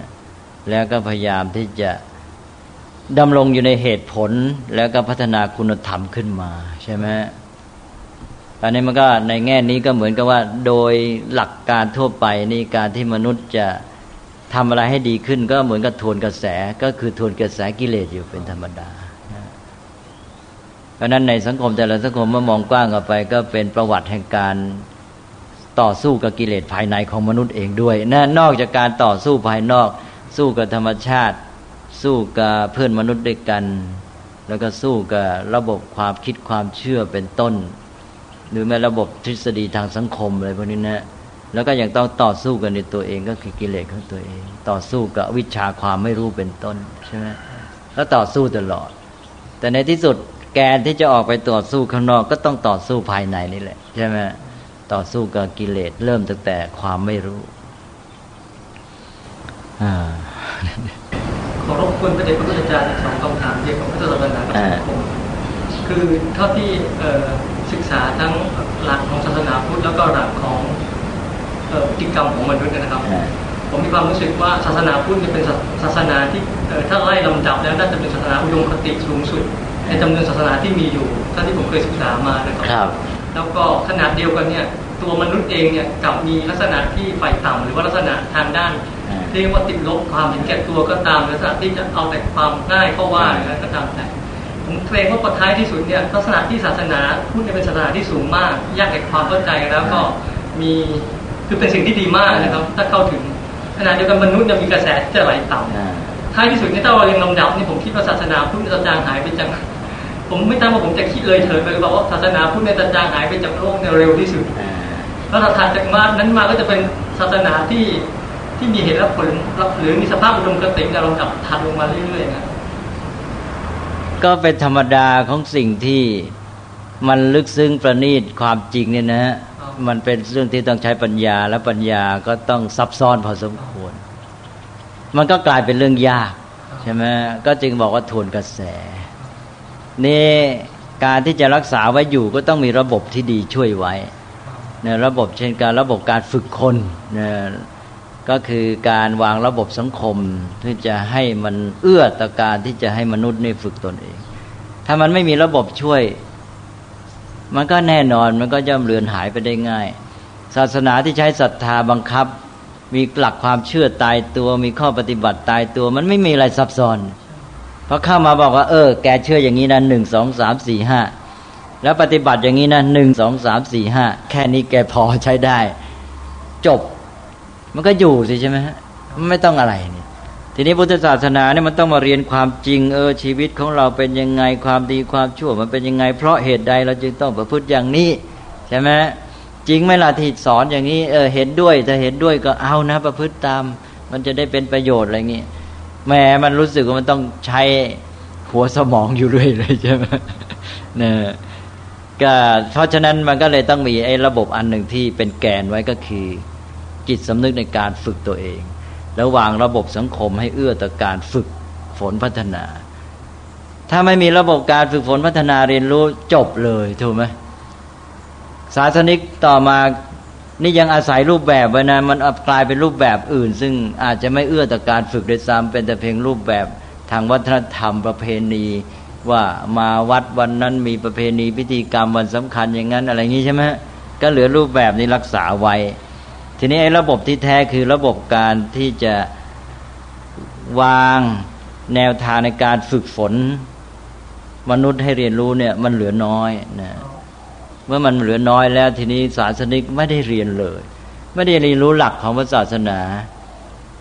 S3: แล้วก็พยายามที่จะดำรงอยู่ในเหตุผลแล้วก็พัฒนาคุณธรรมขึ้นมาใช่ไหม อันนี้มันก็ในแง่นี้ก็เหมือนกับว่า โดยหลักการทั่วไปนี่การที่มนุษย์จะทำอะไรให้ดีขึ้น ก็เหมือนกับทวนกระแสก็คือทวนกระแสกิเลสอยู่เป็นธรรมดาเพราะนั้นในสังคมแต่ละสังคมเมื่อมองกว้างออกไป ก็เป็นประวัติแห่งการต่อสู้กับกิเลสภายในของมนุษย์เองด้วยนะนอกจากการต่อสู้ภายนอก สู้กับธรรมชาติ สู้กับเพื่อนมนุษย์ด้วยกัน แล้วก็สู้กับระบบความคิดความเชื่อเป็นต้น หรือแม้ระบบทฤษฎีทางสังคมอะไรพวกนี้นะแล้วก็ยังต้องต่อสู้กันในตัวเองก็คือกิเลสของตัวเอง ต่อสู้กับวิชาความไม่รู้เป็นต้นใช่ไหมแล้วต่อสู้ตลอด แต่ในที่สุดแกนที่จะออกไปต่อสู้ข้างนอกก็ต้องต่อสู้ภายในนี่แหละใช่ไหมต่อสู้กับกิเลสเริ่มตั้งแต่ความไม่รู้อ่า
S2: ขอรบกวนประเด็นพระพุทธเจ้าสองคำถามเกี่ยวกับพุทธศาสนากับสังคมคือเท่าที่ ศึกษาทั้งหลักของศาสนาพุทธแล้วก็หลักของพฤติกรรมของมนุษย์นะครับ ผมมีความรู้สึกว่าศาสนาพุทธเป็นศาสนาที่ถ้าไล่ลำดับแล้วน่าจะเป็นศาสนาอุดมคติสูงสุด ในจำนวนศาสนาที่มีอยู่ท่าที่ผมเคยศึกษามานะครับ แล้วก็ขนาดเดียวกันเนี่ยตัวมนุษย์เองเนี่ยกับมีลักษณะที่ฝ่ายต่ำหรือว่าลักษณะทางด้านเรียกว่าติดลบความเห็นแก่ตัวก็ตามลักษณะที่จะเอาแต่ความง่ายเข้าว่าอะไรก็ตามแต่ ผมเกรงว่าปท้ายที่สุดเนี่ยลักษณะที่ศาสนาพุทธเป็นศาสนาที่สูงมาก ยากแก่ความเข้าใจแล้วก็มีคือเป็นสิ่งที่ดีมากนะครับ ถ้าเข้าถึงขณะเดียวกันมนุษย์จะมีกระแสจะไหลต่ำท้ายที่สุดนี่ถ้าเราเรียงลำดับนี่ผมคิดว่าศาสนาพุทธจะจางหายไปจากผมไม่ทราบว่าผมจะคิดเลยเถิดไปบอกว่าศาสนาพุทธเนี่ยจะจางหายไปจากโลกในเร็วที่สุดแล้วถัดจากมานั้นมาก็จะเป็นศาสนาที่ที่มีเหตุและผลหรือมีสภาพอุดมคติในลำดับถัดลงมาเรื่อยๆนะ
S3: ก็เป็นธรรมดาของสิ่งที่มันลึกซึ้งประณีตความจริงเนี่ยนะมันเป็นเรื่องที่ต้องใช้ปัญญาและปัญญาก็ต้องซับซ้อนพอสมควร มันก็กลายเป็นเรื่องยากใช่ไหมก็จึงบอกว่าทวนกระแส นี่การที่จะรักษาไว้อยู่ก็ต้องมีระบบที่ดีช่วยไว้เนี่ยระบบเช่นการระบบการฝึกคนเนี่ย ก็คือการวางระบบสังคมที่จะให้มันเอื้อต่อการที่จะให้มนุษย์นี่ฝึกตนเอง ถ้ามันไม่มีระบบช่วย มันก็แน่นอนมันก็ย่อมเลือนหายไปได้ง่าย ศาสนาที่ใช้ศรัทธาบังคับ มีหลักความเชื่อตายตัว มีข้อปฏิบัติตายตัว มันไม่มีอะไรซับซ้อนพอเข้ามาบอกว่า เออ แกเชื่ออย่างนี้นะหนึ่งสองสามสี่ห้าแล้วปฏิบัติอย่างนี้นะหนึ่งสองสามสี่ห้าแค่นี้แกพอใช้ได้ จบ มันก็อยู่สิใช่ไหมฮะไม่ต้องอะไรนี่ทีนี้พุทธศาสนาเนี่ยมันต้องมาเรียนความจริงเออชีวิตของเราเป็นยังไงความดีความชั่ว มันเป็นยังไง เพราะเหตุใดเราจึงต้องประพฤติอย่างนี้ใช่ไหมจริงไหมล่ะที่สอนอย่างนี้เออเห็นด้วยถ้าเห็นด้วยก็เอานะ ประพฤติตาม มันจะได้เป็นประโยชน์อะไรเงี้ยแม่มันรู้สึกว่ามันต้องใช้หัวสมองอยู่เรื่อยเลยใช่ไหมเนี่ยก็เพราะฉะนั้นมันก็เลยต้องมีไอ้ระบบอันหนึ่งที่เป็นแกนไว้ก็คือ จิตสำนึกในการฝึกตัวเอง แล้ววางระบบสังคมให้เอื้อต่อการฝึกฝนพัฒนา ถ้าไม่มีระบบการฝึกฝนพัฒนาเรียนรู้จบเลยถูกไหมศาสนิกต่อมานี่ยังอาศัยรูปแบบไว้นะมันกลายเป็นรูปแบบอื่น ซึ่งอาจจะไม่เอื้อต่อการฝึกโดยซ้ำเป็นแต่เพียงรูปแบบทางวัฒนธรรมประเพณีว่ามาวัดวันนั้นมีประเพณีพิธีกรรมวันสำคัญอย่างนั้นอะไรงนี้ใช่ไหมก็เหลือรูปแบบนี้รักษาไว้ ทีนี้ไอ้ระบบที่แท้คือระบบการที่จะวางแนวทางในการฝึกฝน มนุษย์ให้เรียนรู้เนี่ยมันเหลือน้อยนะเมื่อมันเหลือน้อยแล้ว ทีนี้ศาสนิกไม่ได้เรียนเลย ไม่ได้เรียนรู้หลักของพระศาสนา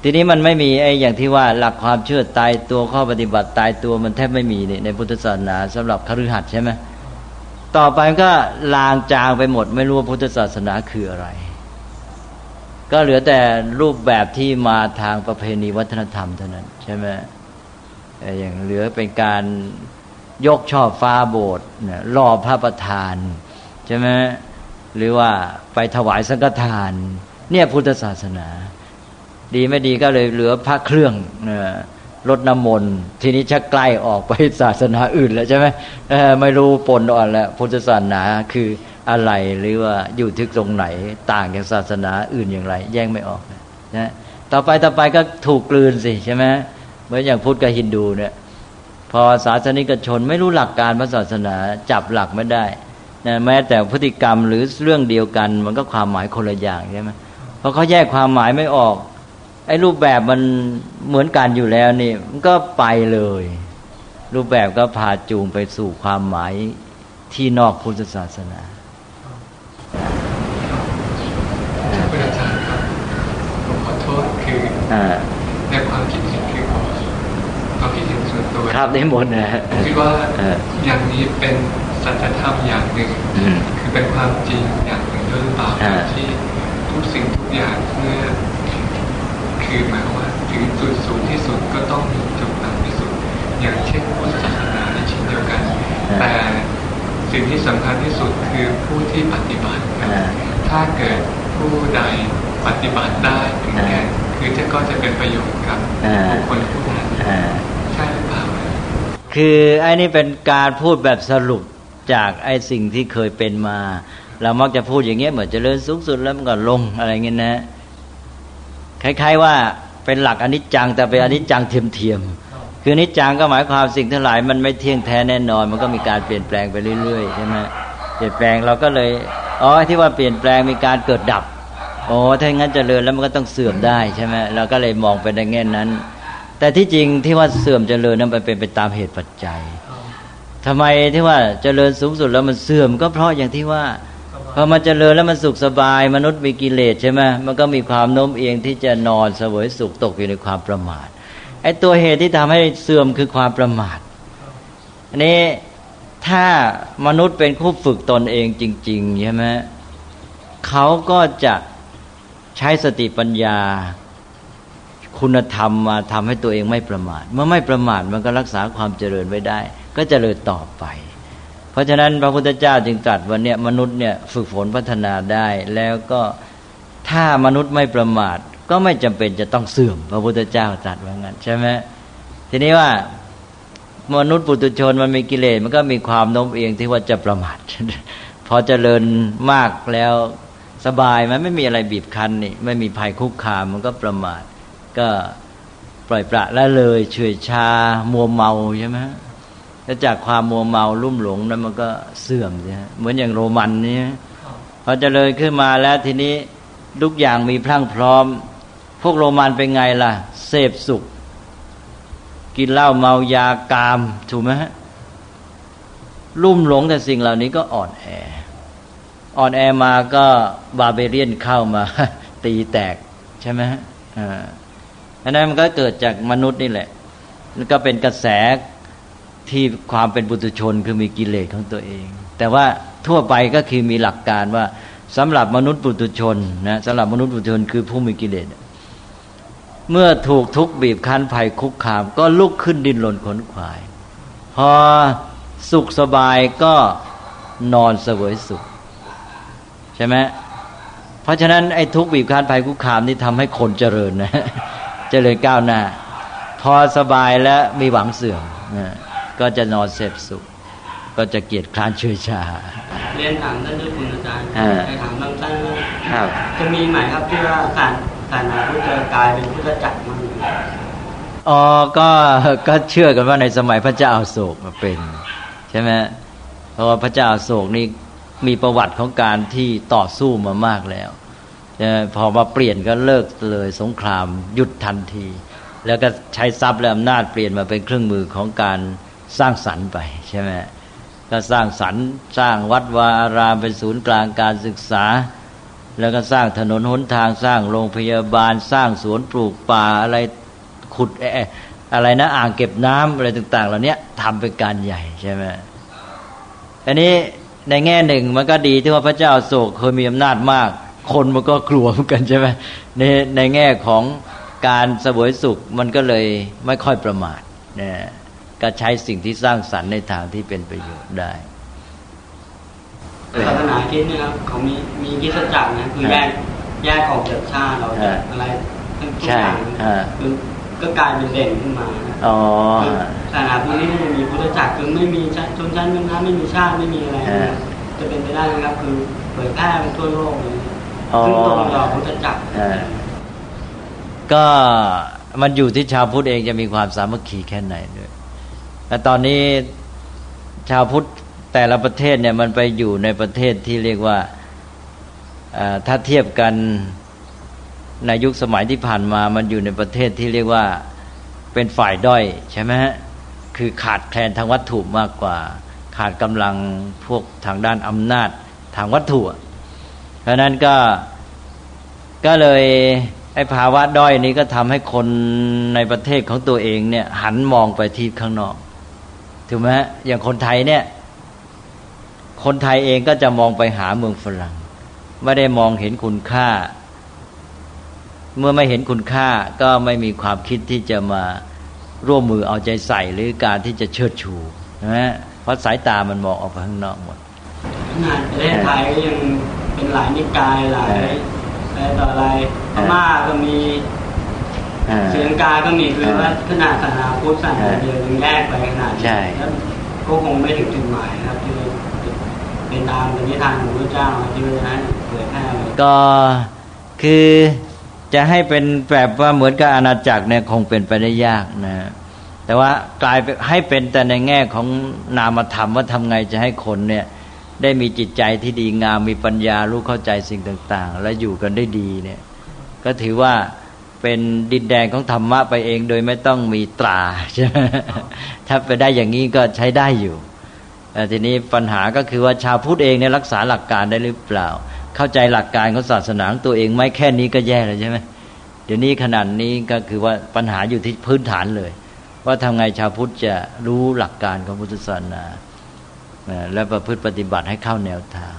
S3: ทีนี้มันไม่มีไอ้อย่างที่ว่าหลักความเชื่อตายตัวข้อปฏิบัติตายตัวมันแทบไม่มีในพุทธศาสนาสำหรับคฤหัสถ์ใช่ไหมต่อไปก็ลางจางไปหมด ไม่รู้ว่าพุทธศาสนาคืออะไร ก็เหลือแต่รูปแบบที่มาทางประเพณีวัฒนธรรมเท่านั้น ใช่ไหมอย่างเหลือเป็นการยกช่อฟ้าโบสถ์รอพระประธาน ใช่ไหมหรือว่าไปถวายสังฆทาน เนี่ยพุทธศาสนา ดีไม่ดีก็เลยเหลือพระเครื่องรถน้ำมนต์ทีนี้ชักใกล้ออกไปศาสนาอื่นแล้วใช่ไหมไม่รู้ปนอ่อนแล้วพุทธศาสนาคือ อะไรหรือว่าอยู่ที่ตรงไหนต่างจากศาสนาอื่นอย่างไร แยกไม่ออกนะต่อไปต่อไปก็ถูกกลืนสิใช่ไหมเหมือนอย่างพุทธกับฮินดูเนี่ยพอศาสนิกชนไม่รู้หลักการพระศาสนาจับหลักไม่ได้นะแม้แต่พฤติกรรมหรือเรื่องเดียวกัน มันก็ความหมายคนละอย่างใช่ไหมเพราะเขาแยกความหมายไม่ออกไอ้รูปแบบมันเหมือนกันอยู่แล้วนี่มันก็ไปเลย รูปแบบก็พาจูงไปสู่ความหมายที่นอกพุทธศาสนา
S4: ในความคิดเห็นคือขอตอน
S3: ครับได้หมดนะ
S4: คิดว่าอย่างนี้เป็นสัจธรรมอย่างหนึ่งคือเป็นความจริงอย่างหนึ่งด้วยหรือเปล่าที่ทุกสิ่งทุกอย่างเมื่อคือหมายว่าถึงจุดสูงที่สุดก็ต้องมีจุดต่ำที่สุด อย่างเช่นพุทธศาสนาในชิ้นเดียวกัน แต่สิ่งที่สำคัญที่สุดคือผู้ที่ปฏิบัติถ้าเกิด ผู้ใดปฏิบัติได้ถึงแก่คือจะก็จะเป็นประโยชน์กับบุคคลผู้นั้นใช่หรือเปล่า
S3: คือไอ้นี่เป็นการพูดแบบสรุปจากไอ้สิ่งที่เคยเป็นมา เรามักจะพูดอย่างเงี้ยเหมือนจะเลื่อนสูงสุดแล้วมันก็ลงอะไรเงี้ยนะคล้ายๆว่าเป็นหลักอนิจจังแต่เป็นอนิจจังเทียมๆคืออนิจจังก็หมายความสิ่งทั้งหลาย มันไม่เที่ยงแท้แน่นอน มันก็มีการเปลี่ยนแปลงไปเรื่อยๆใช่ไหมเปลี่ยนแปลงเราก็เลย อ๋อที่ว่าเปลี่ยนแปลงมีการเกิดดับโอ้ถ้างั้นจเจริญแล้วมันก็ต้องเสื่อมได้ใช่ไหมเราก็เลยมองไปในแง่นั้น แต่ที่จริงที่ว่าเสื่อมเจริญนั้นมันเป็นไปตามเหตุปัจจัยทำไมที่ว่าเจริญสูงสุดแล้วมันเสื่อมก็เพราะอย่างที่ว่าพอมันเจริญแล้วมันสุขสบาย มนุษย์มีกิเลสใช่ไหมมันก็มีความโน้มเอียงที่จะนอนเสวยสุขตกอยู่ในความประมาทไอ้ตัวเหตุที่ทำให้เสื่อมคือความประมาทอันนี้ ถ้ามนุษย์เป็นคู่ฝึกตนเองจริง ๆ ใช่ไหมเขาก็จะใช้สติปัญญา คุณธรรมมาทำให้ตัวเองไม่ประมาท เมื่อไม่ประมาทมันก็รักษาความเจริญไว้ได้ ก็เจริญต่อไป เพราะฉะนั้นพระพุทธเจ้าจึงตรัสวันนี้มนุษย์เนี่ยฝึกฝนพัฒนาได้ แล้วก็ถ้ามนุษย์ไม่ประมาท ก็ไม่จำเป็นจะต้องเสื่อม พระพุทธเจ้าตรัสว่างั้นใช่ไหมทีนี้ว่า มนุษย์ปุถุชนมันมีกิเลสมันก็มีความโน้มเอียงที่ว่าจะประมาทพอเจริญมากแล้วสบายมันไม่มีอะไรบีบคั้นนี่ไม่มีภัยคุกคามมันก็ประมาทก็ปล่อยประละเลยเฉยชา มัวเมาใช่ไหมแล้วจากความมัวเมาลุ่มหลงนั้นมันก็เสื่อมใช่เหมือนอย่างโรมันนี่พอเจริญขึ้นมาแล้วทีนี้ทุกอย่างมีพรั่งพร้อม พวกโรมันเป็นไงล่ะ เสพสุข กินเหล้าเมายากามถูกไหมลุ่มหลงแต่สิ่งเหล่านี้ก็อ่อนแอ อ่อนแอมาก็บาเบเรียนเข้ามา ตีแตกใช่ไหมอ่าอันนั้นมันก็เกิดจากมนุษย์นี่แหละมันก็เป็นกระแสที่ความเป็นบุตุชนคือมีกิเลสของตัวเอง แต่ว่าทั่วไปก็คือมีหลักการว่าสำหรับมนุษย์ปุตุชนนะสำหรับมนุษย์ปุตุชนคือผู้มีกิเลส เมื่อถูกทุกบีบคั้นภัยคุกคาม ก็ลุกขึ้นดินหล่นขนขวาย พอสุขสบายก็นอนเสวยสุข ใช่ไหมเพราะฉะนั้นไอ้ทุกบีบคั้นภัยคุกคามนี่ทำให้คนเจริญนะ เจริญก้าวหน้า พอสบายแล้วมีหวังเสื่อมก็จะนอนเสพสุข ก็จะเกียดคร้านเฉยชา
S2: เรียนถามท่านด้วยคุณอาจารย์ไปถามบางท่านว่าจะมีไหมครับที่ว่าการ การนาพุทธกายเป็นพุทธจักรมั้ง
S3: อ๋อก็ก็เชื่อกันว่าในสมัยพระเจ้าอาโศกมาเป็น ใช่ไหมเพราะว่าพระเจ้าอาโศกนี่มีประวัติของการที่ต่อสู้มามากแล้วพอมาเปลี่ยนก็เลิกเลยสงครามหยุดทันที แล้วก็ใช้ทรัพย์และอำนาจเปลี่ยนมาเป็นเครื่องมือของการสร้างสรรค์ไปใช่ไหมก็สร้างสรรค์สร้างวัดวาอารามเป็นศูนย์กลางการศึกษา แล้วก็สร้างถนนหนทางสร้างโรงพยาบาลสร้างสวนปลูกป่าอะไรขุดแอะไรนะอ่างเก็บน้ำอะไรต่าง ๆ เหล่านี้ทำเป็นการใหญ่ใช่ไหมอันนี้ในแง่หนึ่งมันก็ดีที่ว่าพระเจ้าโศกเคยมีอำนาจมาก คนมันก็กลัวเหมือนกันใช่ไหมในในแง่ของการสวยสุขมันก็เลยไม่ค่อยประมาทเนี่ยก็ใช้สิ่งที่สร้างสรรค์ในทางที่เป็นประโยชน์ได้
S2: ศาสนาคิดนะครับเขามีมีกิจจักรนะคือแยกแยกออกจากชาติเราอะไรทั้งทุกอย่างคือก็กลายเป็นเด่นขึ้นมาอ๋อศาสนาพวกนี้มันมีพุทธจักรคือไม่มีชนชั้นเมืองน้ไม่มีชาติไม่มีอะไรจะเป็นไปได้นะครับคือเผยแพร่ไปทั่วโลกเลยซึ่งตรงต่อพุทธจักร
S3: ก็มันอยู่ที่ชาวพุทธเองจะมีความสามัคคีแค่ไหนด้วยแต่ตอนนี้ชาวพุทธ แต่ละประเทศเนี่ยมันไปอยู่ในประเทศที่เรียกว่าถ้าเทียบกันในยุคสมัยที่ผ่านมา มันอยู่ในประเทศที่เรียกว่าเป็นฝ่ายด้อยใช่ไหมฮะคือขาดแคลนทางวัตถุมากกว่า ขาดกำลังพวกทางด้านอำนาจทางวัตถุ เพราะนั้นก็ก็เลยไอ้ภาวะด้อยนี้ก็ทำให้คนในประเทศของตัวเองเนี่ย หันมองไปที่ข้างนอกถูกไหมอย่างคนไทยเนี่ย คนไทยเองก็จะมองไปหาเมืองฝรั่ง ไม่ได้มองเห็นคุณค่า เมื่อไม่เห็นคุณค่าก็ไม่มีความคิดที่จะมาร่วมมือเอาใจใส่หรือการที่จะเชิดชูนะเพราะสายตามันมองออกไปข้างนอกหมด
S2: ขนาดประเทศไทยก็ยังเป็นหลายนิกายหลายอะไรต่ออะไรพม่าก็มีเสียงกาก็มีคือว่าขนาดศาสนาพุทธศาสนาเดียวยังแยกไปขนาดนี้แล้วก็คงไม่ถึงจุดหมายนะครับที่ เป็นตามปณิธานของพระเจ้าที่ว่านั้นเผยแพร่
S3: ก็คือจะให้เป็นแบบว่าเหมือนกับอาณาจักรเนี่ยคงเป็นไปได้ยากนะแต่ว่ากลายให้เป็นแต่ในแง่ของนามธรรมว่าทำไงจะให้คนเนี่ยได้มีจิตใจที่ดีงามมีปัญญารู้เข้าใจสิ่งต่าง ๆ และอยู่กันได้ดีเนี่ย ก็ถือว่าเป็นดินแดนของธรรมะไปเองโดยไม่ต้องมีตราใช่ไหมถ้าไปได้อย่างนี้ก็ใช้ได้อยู่ แต่ทีนี้ปัญหาก็คือว่าชาวพุทธเองเนี่ยรักษาหลักการได้หรือเปล่า เข้าใจหลักการของศาสนาของตัวเองไหมแค่นี้ก็แย่เลยใช่ไหมเดี๋ยวนี้ขนาดนี้ก็คือว่าปัญหาอยู่ที่พื้นฐานเลย ว่าทำไงชาวพุทธจะรู้หลักการของพุทธศาสนาและประพฤติปฏิบัติให้เข้าแนวทาง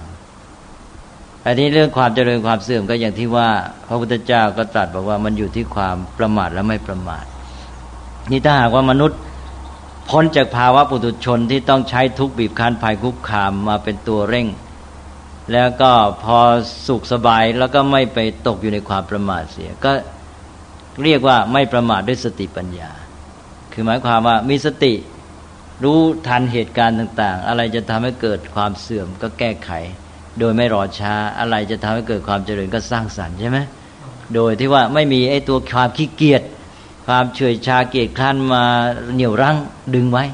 S3: อันนี้เรื่องความเจริญความเสื่อมก็อย่างที่ว่า พระพุทธเจ้าก็ตรัสบอกว่ามันอยู่ที่ความประมาทและไม่ประมาทนี่ถ้าหากว่ามนุษย์ พ้นจากภาวะปุถุชนที่ต้องใช้ทุกบีบคั้นภัยคุกคามมาเป็นตัวเร่ง แล้วก็พอสุขสบายแล้วก็ไม่ไปตกอยู่ในความประมาทเสีย ก็เรียกว่าไม่ประมาทด้วยสติปัญญา คือหมายความว่ามีสติรู้ทันเหตุการณ์ต่าง ๆ อะไรจะทำให้เกิดความเสื่อมก็แก้ไข โดยไม่รอช้า อะไรจะทำให้เกิดความเจริญก็สร้างสรรค์ใช่ไหมโดยที่ว่าไม่มีไอ้ตัวความขี้เกียจ ความเฉื่อยชาเกียจคร้านมาเหนี่ยวรั้งดึงไว้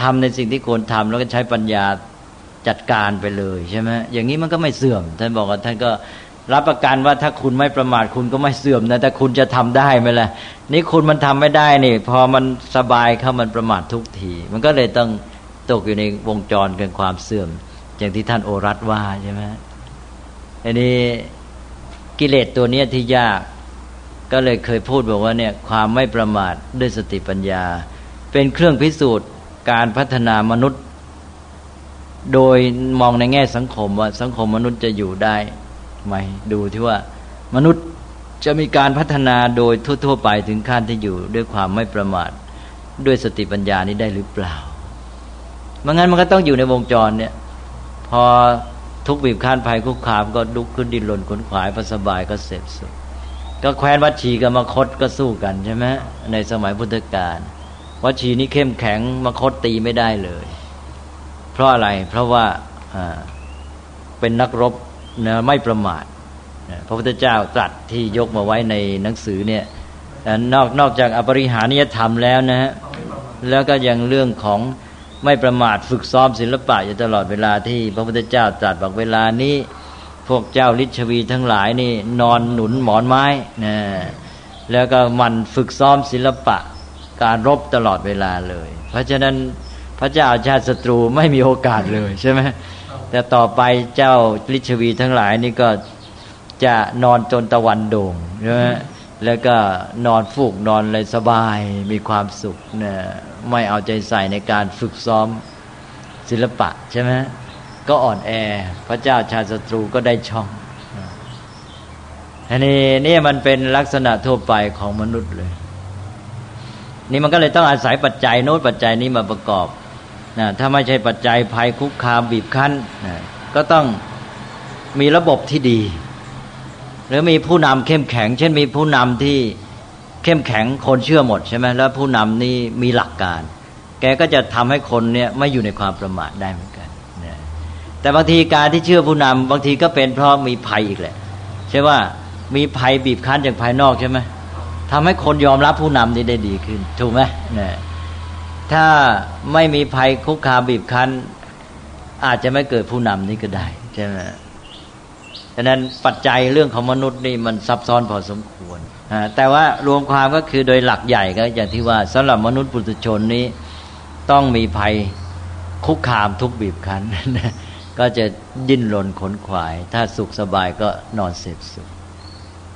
S3: ทำในสิ่งที่ควรทำแล้วก็ใช้ปัญญาจัดการไปเลยใช่ไหมอย่างนี้มันก็ไม่เสื่อม ท่านบอกว่าท่านก็รับประกันว่าถ้าคุณไม่ประมาทคุณก็ไม่เสื่อมนะแต่คุณจะทำได้ไหมล่ะนี่คุณมันทำไม่ได้นี่ พอมันสบายเข้ามันประมาททุกที มันก็เลยต้องตกอยู่ในวงจรกันความเสื่อม อย่างที่ท่านโอรัตว่าใช่ไหมอันนี้กิเลสตัวนี้ที่ยาก ก็เลยเคยพูดบอกว่าเนี่ยความไม่ประมาทด้วยสติปัญญา เป็นเครื่องพิสูจน์การพัฒนามนุษย์ โดยมองในแง่สังคมว่าสังคมมนุษย์จะอยู่ได้ไหมดูที่ว่ามนุษย์จะมีการพัฒนาโดยทั่ว ๆ ไปถึงขั้นที่อยู่ด้วยความไม่ประมาทด้วยสติปัญญานี้ได้หรือเปล่าเมื่องั้นมันก็ต้องอยู่ในวงจรเนี่ย พอทุกบีบคั้นภัยคุกคามก็ลุกขึ้นดินหล่นขนขวายพอสบายก็เสร็จสุด ก็แคว้นวัชีกับมคตก็สู้กันใช่ไหมในสมัยพุทธกาลวัชีนี่เข้มแข็งมคตตีไม่ได้เลย เพราะอะไรเพราะว่าเป็นนักรบนะไม่ประมาทพระพุทธเจ้าตรัสที่ยกมาไว้ในหนังสือเนี่ยนอกนอกจากอปริหานิยธรรมแล้วนะฮะแล้วก็ยังเรื่องของไม่ประมาทฝึกซ้อมศิลปะอยู่ตลอดเวลาที่พระพุทธเจ้าตรัสบอกเวลานี้ พวกเจ้าลิชวีทั้งหลายนี่นอนหนุนหมอนไม้นะแล้วก็มันฝึกซ้อมศิลปะการรบตลอดเวลาเลย เพราะฉะนั้นพระเจ้าชาติศัตรูไม่มีโอกาสเลยใช่ไหมแต่ต่อไปเจ้าลิชวีทั้งหลายนี่ก็จะนอนจนตะวันโด่งใช่ไหมแล้วก็นอนฟูกนอนเลยสบายมีความสุขเนี่ยไม่เอาใจใส่ในการฝึกซ้อมศิลปะใช่ไหม ก็อ่อนแอ พระเจ้าชาติศัตรูก็ได้ช่องอันนี้นี่มันเป็นลักษณะทั่วไปของมนุษย์เลย นี่มันก็เลยต้องอาศัยปัจจัยโน้ตปัจจัยนี้มาประกอบนะถ้าไม่ใช่ปัจจัยภัยคุกคามบีบคั้นนะก็ต้องมีระบบที่ดี หรือมีผู้นำเข้มแข็ง เช่นมีผู้นำที่เข้มแข็งคนเชื่อหมดใช่ไหมแล้วผู้นำนี่มีหลักการ แกก็จะทำให้คนเนี่ยไม่อยู่ในความประมาทได้เหมือนกัน แต่บางทีการที่เชื่อผู้นำบางทีก็เป็นเพราะมีภัยอีกแหละ ใช่ว่ามีภัยบีบคั้นจากภายนอกใช่ไหมทำให้คนยอมรับผู้นำนี้ได้ดีขึ้น ถูกไหมเนี่ยถ้าไม่มีภัยคุกคามบีบคั้น อาจจะไม่เกิดผู้นำนี้ก็ได้ใช่ไหมดังนั้นปัจจัยเรื่องของมนุษย์นี่มันซับซ้อนพอสมควรแต่ว่ารวมความก็คือโดยหลักใหญ่ก็อย่างที่ว่าสำหรับมนุษย์ปุถุชนนี้ ต้องมีภัยคุกคามทุกบีบคั้น ก็จะดิ้นรนขนขวาย ถ้าสุขสบายก็นอนเสพสุข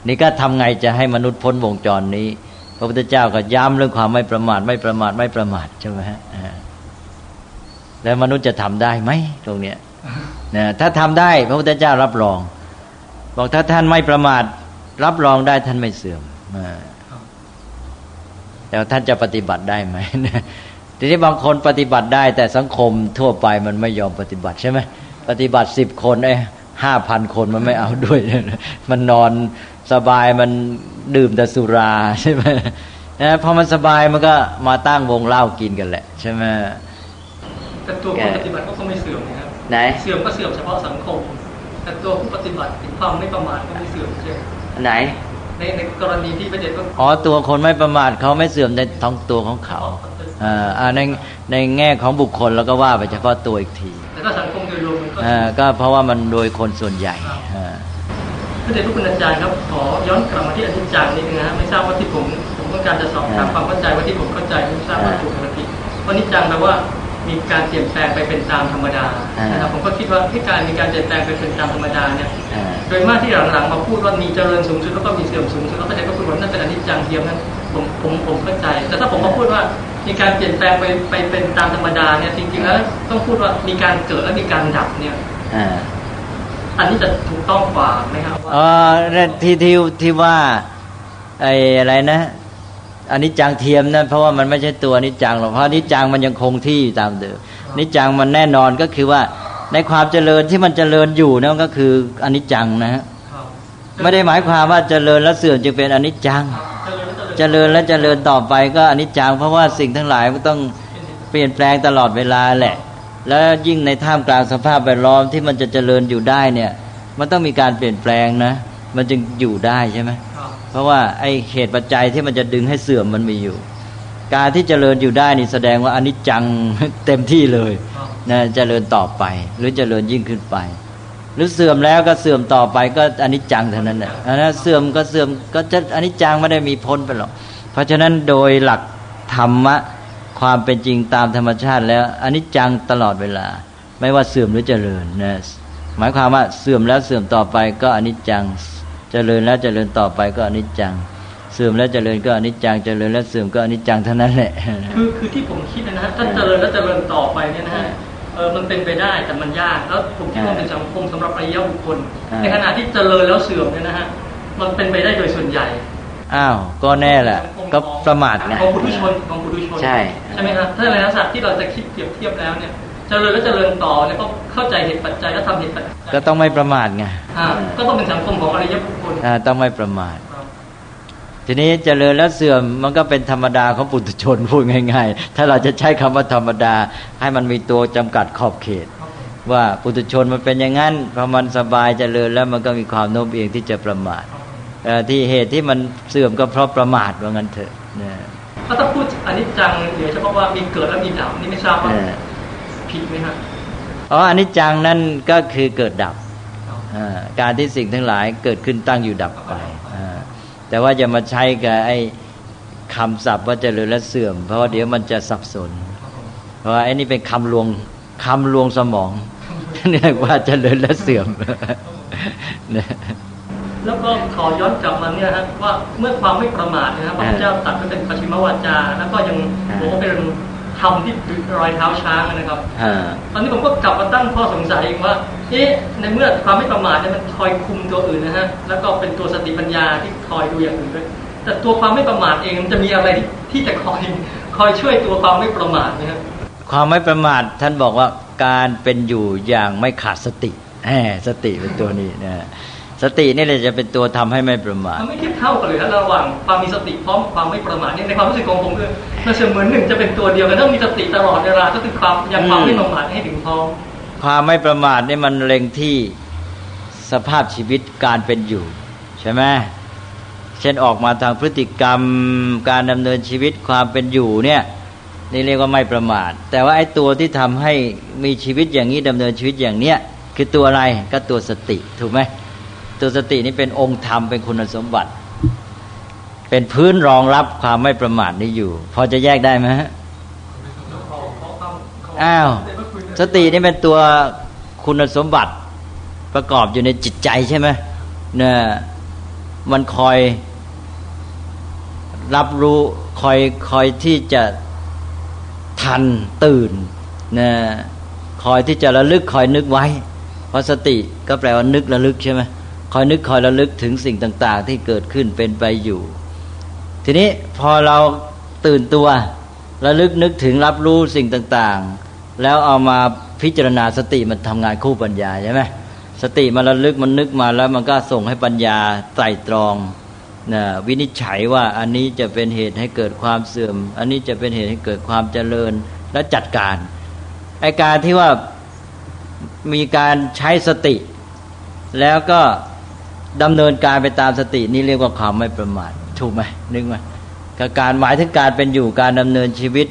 S3: นี่ก็ทำไงจะให้มนุษย์พ้นวงจรนี้ พระพุทธเจ้าก็ย้ำเรื่องความไม่ประมาทไม่ประมาทไม่ประมาทใช่ไหมฮะแล้วมนุษย์จะทำได้ไหมตรงเนี้ยนะถ้าทำได้พระพุทธเจ้ารับรอง บอกถ้าท่านไม่ประมาท รับรองได้ท่านไม่เสื่อมแต่ท่านจะปฏิบัติได้ไหมทีนี้บางคนปฏิบัติได้ แต่สังคมทั่วไปมันไม่ยอมปฏิบัติใช่ไหม ปฏิบัติสิบคนไอ้ห้าพันคนมันไม่เอาด้วย มันนอนสบายมันดื่มแต่สุราใช่ไหมนะพอมันสบายมันก็มาตั้งวงเล่ากินกันแหละ ใช่ไหม
S2: แต่ตัวผู้ปฏิบัติก็ไม่เสื่อมนะครับ
S3: ไหน
S2: เสื่อมก็เสื่อมเฉพาะสังคม แต่ตัวผู้ปฏิบัติความไม่ประมาทก็ไม่เสื่อมใช่
S3: ไหน
S2: ในในกรณีที่พระเดชก็
S3: อ๋อตัวคนไม่ประมาทเขาไม่เสื่อมในท้องตัวของเขาอ่าในในแง่ของบุคคลแล้วก็ว่าไปเฉพาะตัวอีกที
S2: แต่ก็สังคมโดยรวมมัน ก็
S3: อ่าก็เพราะว่ามันโดยคนส่วนใหญ่อ่า
S2: พระเดชพระคุณอาจารย์ครับขอย้อนกลับมาที่อธิจารย์นิดนึงนะไม่ทราบว่าที่ผมผมต้องการจะสอบถามความเข้าใจว่าที่ผมเข้าใจไม่ทราบว่าถูกหรือผิดว่านิจังแปลว่ามีการเปลี่ยนแปลงไปเป็นตามธรรมดานะครับผมก็คิดว่าที่การมีการเปลี่ยนแปลงไปเป็นตามธรรมดาเนี่ยโดยมากที่หลังๆมาพูดว่ามีเจริญสูงสุดแล้วก็มีเสื่อมสูงสุดแล้วก็จะก็พูดว่านั่นเป็นอนิจจังเทียมนั้นผมผมผมเข้าใจ แต่ถ้าผมมาพูดว่า มีการเปลี่ยนแปลงไปไปเป็นตามธรรมดาเนี่ยจริงๆแล้วต้องพูดว่ามีการเกิดและมีการดับเนี่ยอันนี้จะถูกต้องกว่าไหมครับ
S3: อ๋อที่ที่ที่ว่าไอ้อะไรนะอันนี้จังเทียมนั่นเพราะว่ามันไม่ใช่ตัวนิจังหรอกเพราะนิจังมันยังคงที่ตามเดิมนิจังมันแน่นอนก็คือว่าในความเจริญที่มันเจริญอยู่นั่นก็คืออนิจจังนะฮะไม่ได้หมายความว่าเจริญแล้วเสื่อมจึงเป็นอนิจจังเจ จริญแล้วเจริญต่อไปก็อนิจจังเพราะว่าสิ่งทั้งหลายมันต้องเปลี่ยนแปลงตลอดเวลาแหละ แล้วยิ่งในท่ามกลางสภาพแวดล้อมที่มันจะเจริญอยู่ได้เนี่ย มันต้องมีการเปลี่ยนแปลงนะ มันจึงอยู่ได้ใช่ไหมเพราะว่าไอเหตุปัจจัยที่มันจะดึงให้เสื่อมมันมีอยู่ การที่เจริญอยู่ได้นี่แสดงว่าอนิจจังเต็มที่เลยนะเจริญต่อไป หรือเจริญยิ่งขึ้นไป หรือเสื่อมแล้วก็เสื่อมต่อไปก็อนิจจังเท่านั้นแหละนะเสื่อมก็เสื่อมก็จะอนิจจังไม่ได้มีพ้นไปหรอกเพราะฉะนั้นโดยหลักธรรมะความเป็นจริงตามธรรมชาติ แล้วอนิจจังตลอดเวลา ไม่ว่าเสื่อมหรือเจริญนะหมายความว่าเสื่อมแล้วเสื่อมต่อไปก็อนิจจังเจริญแล้วเจริญต่อไปก็อนิจจัง เสื่อมแล้วเจริญก็อนิจจังเจริญแล้วเสื่อมก็อนิจจังเท่านั้นแหละ
S2: คือคือที่ผมคิดนะฮะถ้าเจริญแล้วเจริญต่อไปเนี่ยนะฮะ เออมันเป็นไปได้แต่มันยากแล้วผมคิดว่าเป็นสังคมสำหรับอริยบุคคลในขณะที่เจริญแล้วเสื่อมเนี่ยนะฮะมันเป็นไปได้โดยส่วนใหญ่
S3: อ้าวก็แน่แหละก็ประมาทไง
S2: ของปุถุชนของปุถุชน
S3: ใช่
S2: ใช่ไหมครับถ้าในลักษณะที่เราจะคิดเปรียบเทียบแล้วเนี่ยเจริญแล้วเจริญต่อเนี่ยก็เข้าใจเหตุปัจจัยแล้วทำเหตุปัจจัย
S3: ก็ต้องไม่ประมาทไง
S2: ก็ต้องเป็นสังคมของอริยบุคคล
S3: ต้องไม่ประมาท ทีนี้เจริญแล้วเสื่อมมันก็เป็นธรรมดาของปุถุชนพูดง่าย ๆ ถ้าเราจะใช้คำว่าธรรมดา ให้มันมีตัวจำกัดขอบเขต ว่าปุถุชนมันเป็นอย่างนั้นพอมันสบายเจริญแล้วมันก็มีความโน้มเอียงที่จะประมาทที่เหตุที่มันเสื่อมก็เพราะประมาทว่างั้นเถอะ
S2: ถ้าพูดอันนี้จังเดี๋ยวเฉพาะว่ามีเกิดแล้วมีดับนี่ไม่ทราบว่าผิดไหมครับ
S3: อ๋ออันนี้จังนั่นก็คือเกิดดับการที่สิ่งทั้งหลายเกิดขึ้นตั้งอยู่ดับไป แต่ว่าจะมาใช้กับไอ้คำศัพท์ว่าเจริญและเสื่อม เพราะว่าเดี๋ยวมันจะสับสน เพราะว่าไอ้นี่เป็นคำลวงคำลวงสมองเรียกว่าเจริญและเสื่อม
S2: แล้วก็ขอย้อนกลับมาเนี่ยครับว่าเมื่อความไม่ประมาทนะครับพระพุทธเจ้าตัดเป็นปัจฉิมวาจา แล้วก็ยังบอกว่าเป็นทำที่รอยเท้าช้างนะครับ ตอนนี้ผมก็กลับมาตั้งข้อสงสัยอีกว่า เอ๊ะในเมื่อความไม่ประมาทเนี่ยมันคอยคุมตัวอื่นนะฮะ แล้วก็เป็นตัวสติปัญญาที่คอยดูอย่างอื่นด้วย แต่ตัวความไม่ประมาทเองมันจะมีอะไรที่จะคอยคอยช่วยตัวความไม่ประมาทนะครับ
S3: ความไม่ประมาทท่านบอกว่าการเป็นอยู่อย่างไม่ขาดสติแหมสติเป็นตัวนี้นะสตินี่แหละจะเป็นตัวทำให้ไม่ประมาท
S2: มันไม่เทียบเท่ากันเลยนะระหว่างความมีสติพร้อมความไม่ประมาทนี่ในความรู้สึกของผมคือมันเสมือนหนึ่งจะเป็นตัวเดียวกันต้องมีสติตลอดเวลาก็คือความยังความไม่ประมาทให้ถึงพร้อม
S3: ความไม่ประมาทนี่มันเล็งที่สภาพชีวิตการเป็นอยู่ ใช่ไหมเช่นออกมาทางพฤติกรรมการดำเนินชีวิตความเป็นอยู่เนี่ยนี่เรียกว่าไม่ประมาท แต่ว่าไอ้ตัวที่ทำให้มีชีวิตอย่างนี้ดำเนินชีวิตอย่างเนี้ยคือตัวอะไรก็ตัวสติถูกไหมตัวสตินี้เป็นองค์ธรรมเป็นคุณสมบัติ เป็นพื้นรองรับความไม่ประมาทนี้อยู่ พอจะแยกได้ไหมฮะอ้าว สตินี่เป็นตัวคุณสมบัติประกอบอยู่ในจิตใจใช่ไหมเนี่ยมันคอยรับรู้คอยคอยที่จะทันตื่นนะคอยที่จะระลึกคอยนึกไว้ เพราะสติก็แปลว่านึกระลึกใช่ไหมคอยนึกคอยระลึกถึงสิ่งต่าง ๆ ที่เกิดขึ้นเป็นไปอยู่ ทีนี้พอเราตื่นตัวระลึกนึกถึงรับรู้สิ่งต่างๆ แล้วเอามาพิจารณาสติมันทำงานคู่ปัญญาใช่ไหมสติมันระลึกมันนึกมาแล้วมันก็ส่งให้ปัญญาไตรตรองนะวินิจฉัยว่าอันนี้จะเป็นเหตุให้เกิดความเสื่อม อันนี้จะเป็นเหตุให้เกิดความเจริญและจัดการไอการที่ว่ามีการใช้สติ แล้วก็ดำเนินการไปตามสตินี่เรียกว่าความไม่ประมาทถูกไหมนึกไหมการหมายถึงการเป็นอยู่การดำเนินชีวิต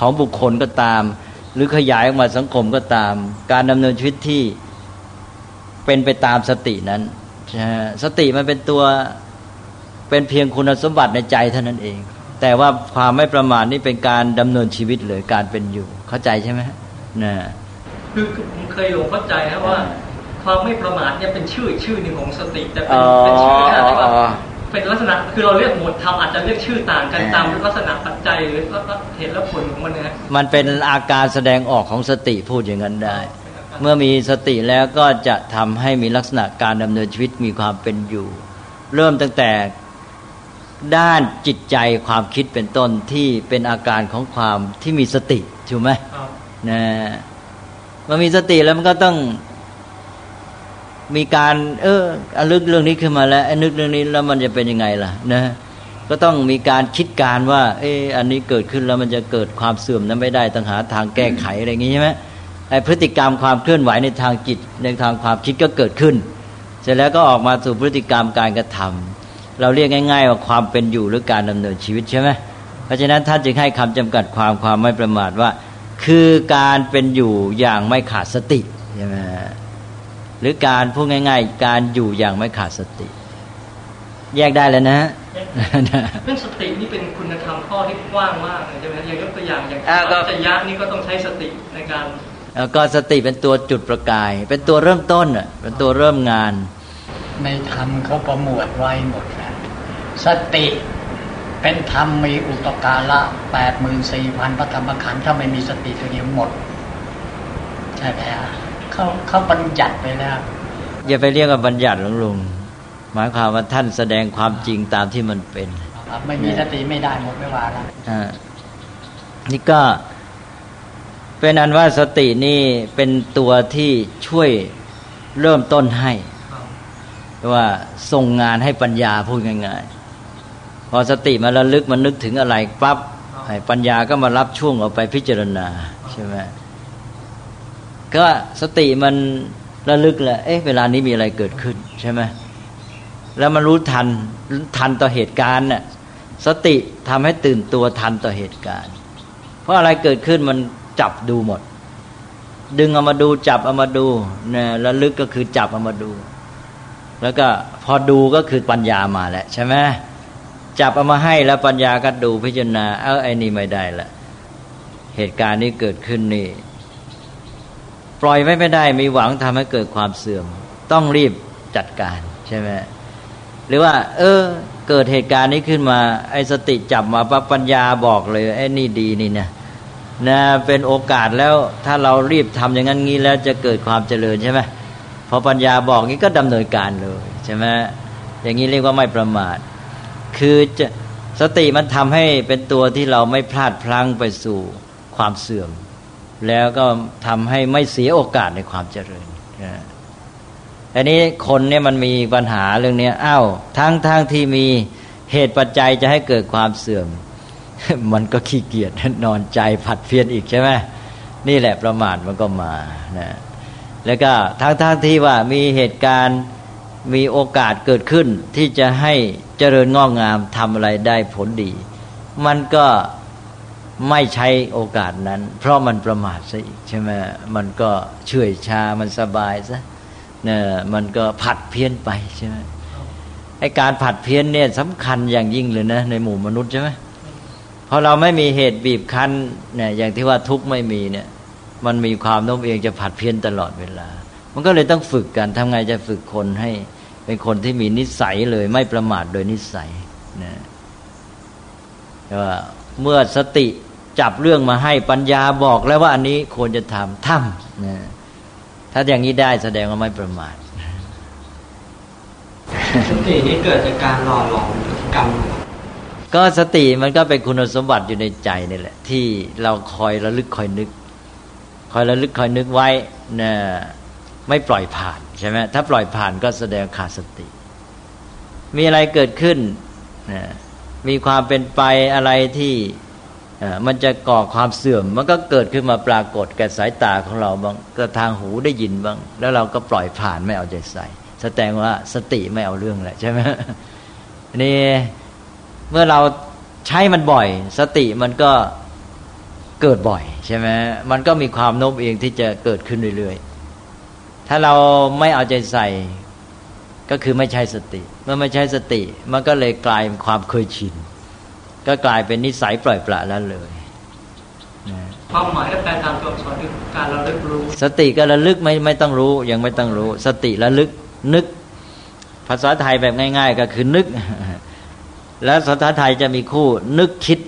S3: ของบุคคลก็ตาม หรือขยายออกมาสังคมก็ตาม การดำเนินชีวิตที่เป็นไปตามสตินั้น สติมันเป็นตัวเป็นเพียงคุณสมบัติในใจเท่านั้นเอง แต่ว่าความไม่ประมาทนี่เป็นการดำเนินชีวิตเลยการเป็นอยู่ เข้าใจใช่ไหมนะ
S2: คือผมเคยหลงเข้าใจนะว่า ความไม่ประมาทเนี่ยเป็นชื่อชื่อหนึ่งของสติแต่เป็นเป็นชื่อที่ว่า เป็นลักษณะคือเราเรียกหมวดธรรมอาจจะเรียกชื่อต่างกันตามลักษณะปัจจัยหรือเหตุและผลของมันนะ
S3: มันเป็นอาการแสดงออกของสติพูดอย่างนั้นได้ เมื่อมีสติแล้วก็จะทำให้มีลักษณะการดำเนินชีวิตมีความเป็นอยู่ เริ่มตั้งแต่ด้านจิตใจความคิดเป็นต้นที่เป็นอาการของความที่มีสติถูกไหมนะมันมีสติแล้วมันก็ต้อง มีการ เอออลึกเรื่องนี้ขึ้นมาแล้วนึกเรื่องนี้แล้วมันจะเป็นยังไงล่ะนะก็ต้องมีการคิดการว่า เอออันนี้เกิดขึ้นแล้วมันจะเกิดความเสื่อมนั้นไม่ได้ต้องหาทางแก้ไขอะไรอย่างนี้ใช่ไหมไอพฤติกรรมความเคลื่อนไหวในทางจิตในทางความคิดก็เกิดขึ้น เสร็จแล้วก็ออกมาสู่พฤติกรรมการกระทำเราเรียกง่าย ๆ ว่าความเป็นอยู่หรือการดำเนินชีวิตใช่ไหมเพราะฉะนั้นท่านจึงให้คำจำกัดความความไม่ประมาทว่า คือการเป็นอยู่อย่างไม่ขาดสติใช่ไหม รือการพูดง่าย ๆ การอยู่อย่างไม่ขาดสติ แยกได้แล้วนะ
S2: เรื่องสตินี่เป็นคุณธรรมข้อที่กว้างมากใช่ไหมอย่างยกตัวอย่างอย่างจะยะนี่ก็ต้องใช้สติในการ
S3: แล้วก็สติเป็นตัวจุดประกาย เป็นตัวเริ่มต้นอะเป็นตัวเริ่มงาน
S5: ในธรรมเขาประมวลไว้หมดนะสติเป็นธรรมมีอุปการะแปดหมื่นสี่พันพระธรรมขันธ์ถ้าไม่มีสติตัวเดียวหมด ใช่ไหม เขาเขาบัญญัติไปแล้ว
S3: อย่าไปเรียกว่าบัญญัติหลวงลุงหมายความว่าท่านแสดงความจริงตามที่มันเป็น
S5: ไม่มีสติไม่ได้หมดไม่ว่าแล้ว
S3: นี่ก็เป็นอันว่าสตินี่เป็นตัวที่ช่วยเริ่มต้นให้ว่าส่งงานให้ปัญญาพูดง่ายๆพอสติมาระลึกมันนึกถึงอะไรปั๊บปัญญาก็มารับช่วงเอาไปพิจารณาใช่ไหม ก็สติมันระลึกแหละเอ๊ะเวลานี้มีอะไรเกิดขึ้นใช่ไหมแล้วมันรู้ทันทันต่อเหตุการณ์น่ะสติทำให้ตื่นตัวทันต่อเหตุการณ์ เพราะอะไรเกิดขึ้นมันจับดูหมด ดึงเอามาดูจับเอามาดูนี่ยระลึกก็คือจับเอามาดู แล้วก็พอดูก็คือปัญญามาแหละใช่ไหมจับเอามาให้แล้วปัญญาก็ดูพิจารณา เออไอ้นี่ไม่ได้ละเหตุการณ์นี้เกิดขึ้นนี่ ล่อยไว้ไม่ได้ มีหวังทำให้เกิดความเสื่อม ต้องรีบจัดการใช่ไหมหรือว่า เออ เกิดเหตุการณ์นี้ขึ้นมา ไอ้สติจับมาปั๊บปัญญาบอกเลยไอ้นี่ดีนี่เนี่ยนะเป็นโอกาสแล้วถ้าเรารีบทำอย่างนั้นงี้แล้วจะเกิดความเจริญใช่ไหมพอปัญญาบอกงี้ก็ดำเนินการเลยใช่ไหมอย่างนี้เรียกว่าไม่ประมาท คือจะสติมันทำให้เป็นตัวที่เราไม่พลาดพลั้งไปสู่ความเสื่อม แล้วก็ทำให้ไม่เสียโอกาสในความเจริญอันนี้คนเนี่ยมันมีปัญหาเรื่องนี้อ้าวทั้งทั้งที่มีเหตุปัจจัยจะให้เกิดความเสื่อม มันก็ขี้เกียจนอนใจผัดเพี้ยนอีกใช่ไหมนี่แหละประมาทมันก็มานะแล้วก็ทั้งทั้งที่ว่ามีเหตุการณ์มีโอกาสเกิดขึ้นที่จะให้เจริญงอกงามทำอะไรได้ผลดี มันก็ ไม่ใช้โอกาสนั้น เพราะมันประมาทซะอีกใช่ไหมมันก็เฉื่อยชามันสบายซะเนี่ยมันก็ผัดเพี้ยนไปใช่ไหมไอการผัดเพี้ยนเนี่ยสำคัญอย่างยิ่งเลยนะ ในหมู่มนุษย์ใช่ไหมพอเราไม่มีเหตุบีบคั้นเนี่ยอย่างที่ว่าทุกข์ไม่มีเนี่ย มันมีความโน้มเอียงจะผัดเพี้ยนตลอดเวลา มันก็เลยต้องฝึกกันทำไงจะฝึกคนให้ เป็นคนที่มีนิสัยเลย ไม่ประมาทโดยนิสัยนะแต่ว่าเมื่อสติ จับเรื่องมาให้ปัญญาบอกแล้วว่าอันนี้ควรจะทำทำนะถ้าอย่างนี้ได้แสดงว่าไม่ประมาท
S2: สตินี้เกิดจากการหล่อหลอมกรรม
S3: ก็สติมันก็เป็นคุณสมบัติอยู่ในใจนี่แหละ ที่เราคอยระลึกคอยนึก คอยระลึกคอยนึกไว้นะไม่ปล่อยผ่านใช่ไหมถ้าปล่อยผ่านก็แสดงขาดสติ มีอะไรเกิดขึ้นนะมีความเป็นไปอะไรที่ มันจะก่อความเสื่อม มันก็เกิดขึ้นมาปรากฏแก่สายตาของเราบางก็ทางหูได้ยินบ้าง แล้วเราก็ปล่อยผ่านไม่เอาใจใส่แสดงว่าสติไม่เอาเรื่องแหละใช่ไหมนี่เมื่อเราใช้มันบ่อย สติมันก็เกิดบ่อยใช่ไหมมันก็มีความโน้มเองที่จะเกิดขึ้นเรื่อยๆ ถ้าเราไม่เอาใจใส่ก็คือไม่ใช่สติ เมื่อไม่ใช่สติ มันก็เลยกลายเป็นความเคยชิน ก็กลายเป็นนิสัยปล่อยปละแล้วเลย
S2: ความหมายและแปลตามตัวอักษรคือการระลึกรู้
S3: สติก็ระลึกไม่ไม่ต้องรู้ยังไม่ต้องรู้ สติระลึกนึก ภาษาไทยแบบง่าย ๆ ก็คือนึก แล้วภาษาไทยจะมีคู่นึกคิด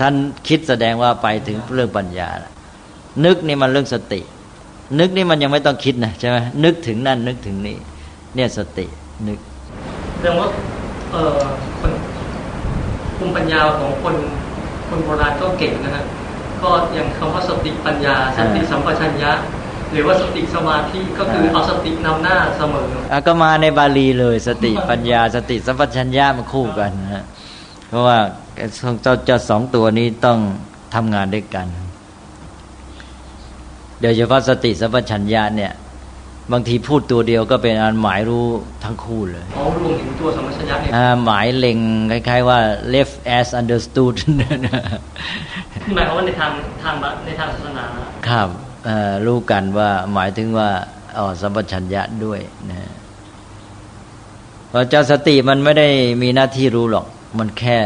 S3: ท่านคิดแสดงว่าไปถึงเรื่องปัญญา นึกนี่มันเรื่องสติ นึกนี่มันยังไม่ต้องคิดนะใช่ไหมนึกถึงนั่นนึกถึงนี่เนี่ยสตินึก
S2: แสดงว่าเออคน ภูมิปัญญาของคนคนโบราณก็เก่งนะฮะก็อย่างคำว่าสติปัญญา สติสัมปชัญญะ หรือว่าสติสมาธิก็คือเอาสตินำหน้าเสมออะ
S3: ก็มาในบาลีเลย สติปัญญา สติสัมปชัญญะมาคู่กันฮะเพราะว่าเจ้าเจ้าสองตัวนี้ต้องทำงานด้วยกันโดยเฉพาะสติสัมปชัญญะเนี่ย บางทีพูดตัวเดียวก็เป็นอันหมายรู้ทั้งคู่เลย
S2: อ๋อรวมถึงตัวสัมปชัญญะเนี่ย
S3: หมายเล็งคล้ายๆว่า left as understood
S2: หมายความว่าในทางทางในทางศาสนา
S3: ครับรู้กันว่าหมายถึงว่าอ๋อสัมปชัญญะด้วยนะเพราะเจ้าสติมันไม่ได้มีหน้าที่รู้หรอก มันแค่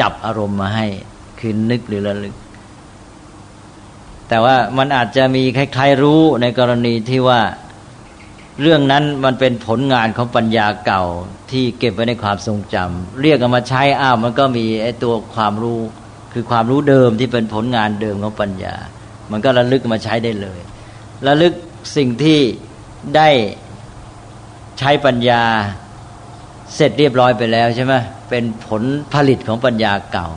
S3: จับอารมณ์มาให้ คือนึกหรือระลึก แต่ว่ามันอาจจะมีคล้ายๆรู้ในกรณีที่ว่าเรื่องนั้นมันเป็นผลงานของปัญญาเก่าที่เก็บไว้ในความทรงจำเรียกเอามาใช้อ้าวมันก็มีไอ้ตัวความรู้ คือความรู้เดิมที่เป็นผลงานเดิมของปัญญา มันก็ระลึกมาใช้ได้เลย ระลึกสิ่งที่ได้ใช้ปัญญาเสร็จเรียบร้อยไปแล้วใช่ไหมเป็นผลผลิตของปัญญาเก่า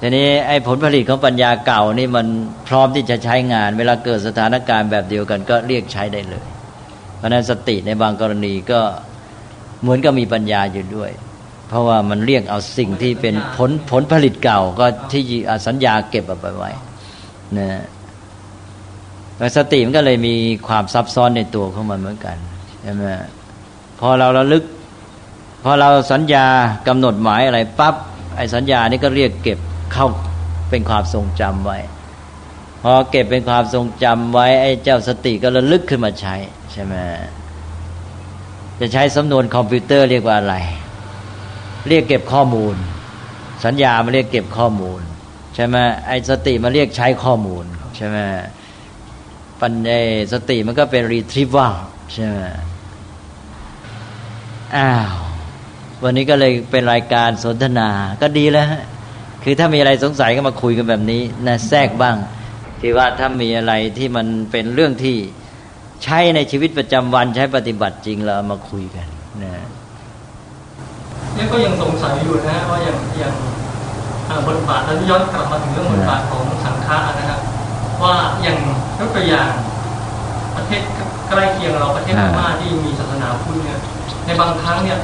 S3: ทีนี้ไอ้ผลผลิตของปัญญาเก่านี่มันพร้อมที่จะใช้งาน เวลาเกิดสถานการณ์แบบเดียวกันก็เรียกใช้ได้เลย เพราะนั้นสติในบางกรณีก็เหมือนกับมีปัญญาอยู่ด้วย เพราะว่ามันเรียกเอาสิ่งที่เป็นผลผลผลิตเก่าก็ที่สัญญาเก็บเอาไปไว้นะสติมันก็เลยมีความซับซ้อนในตัวของมันเหมือนกันใช่ไหมพอเราระลึก พอเราสัญญากำหนดหมายอะไรปั๊บไอ้สัญญานี่ก็เรียกเก็บ เข้าเป็นความทรงจำไว้ พอเก็บเป็นความทรงจำไว้ไอ้เจ้าสติก็ระลึกขึ้นมาใช้ใช่ไหมจะใช้สำนวนคอมพิวเตอร์เรียกว่าอะไร เรียกเก็บข้อมูล สัญญามาเรียกเก็บข้อมูล ใช่ไหมไอ้สติมาเรียกใช้ข้อมูลใช่ไหมปัญญาสติมันก็เป็น retrieval ใช่ไหมอ้าว วันนี้ก็เลยเป็นรายการสนทนาก็ดีแล้วฮะ คือถ้ามีอะไรสงสัยก็มาคุยกันแบบนี้นะแทรกบ้างที่ว่าถ้ามีอะไรที่มันเป็นเรื่องที่ใช้ในชีวิตประจำวันใช้ปฏิบัติจริงเรามาคุยกันนะ
S2: นี่ก็ยังสงสัยอยู่นะว่าอย่างอย่างบทบาทแล้วย้อนกลับมาถึงเรื่องบทบาทของสังฆะนะครับว่าอย่างยกตัวอย่างประเทศใกล้เคียงเราประเทศพม่าที่มีศาสนาพุทธเนี่ยในบางครั้งเนี่ย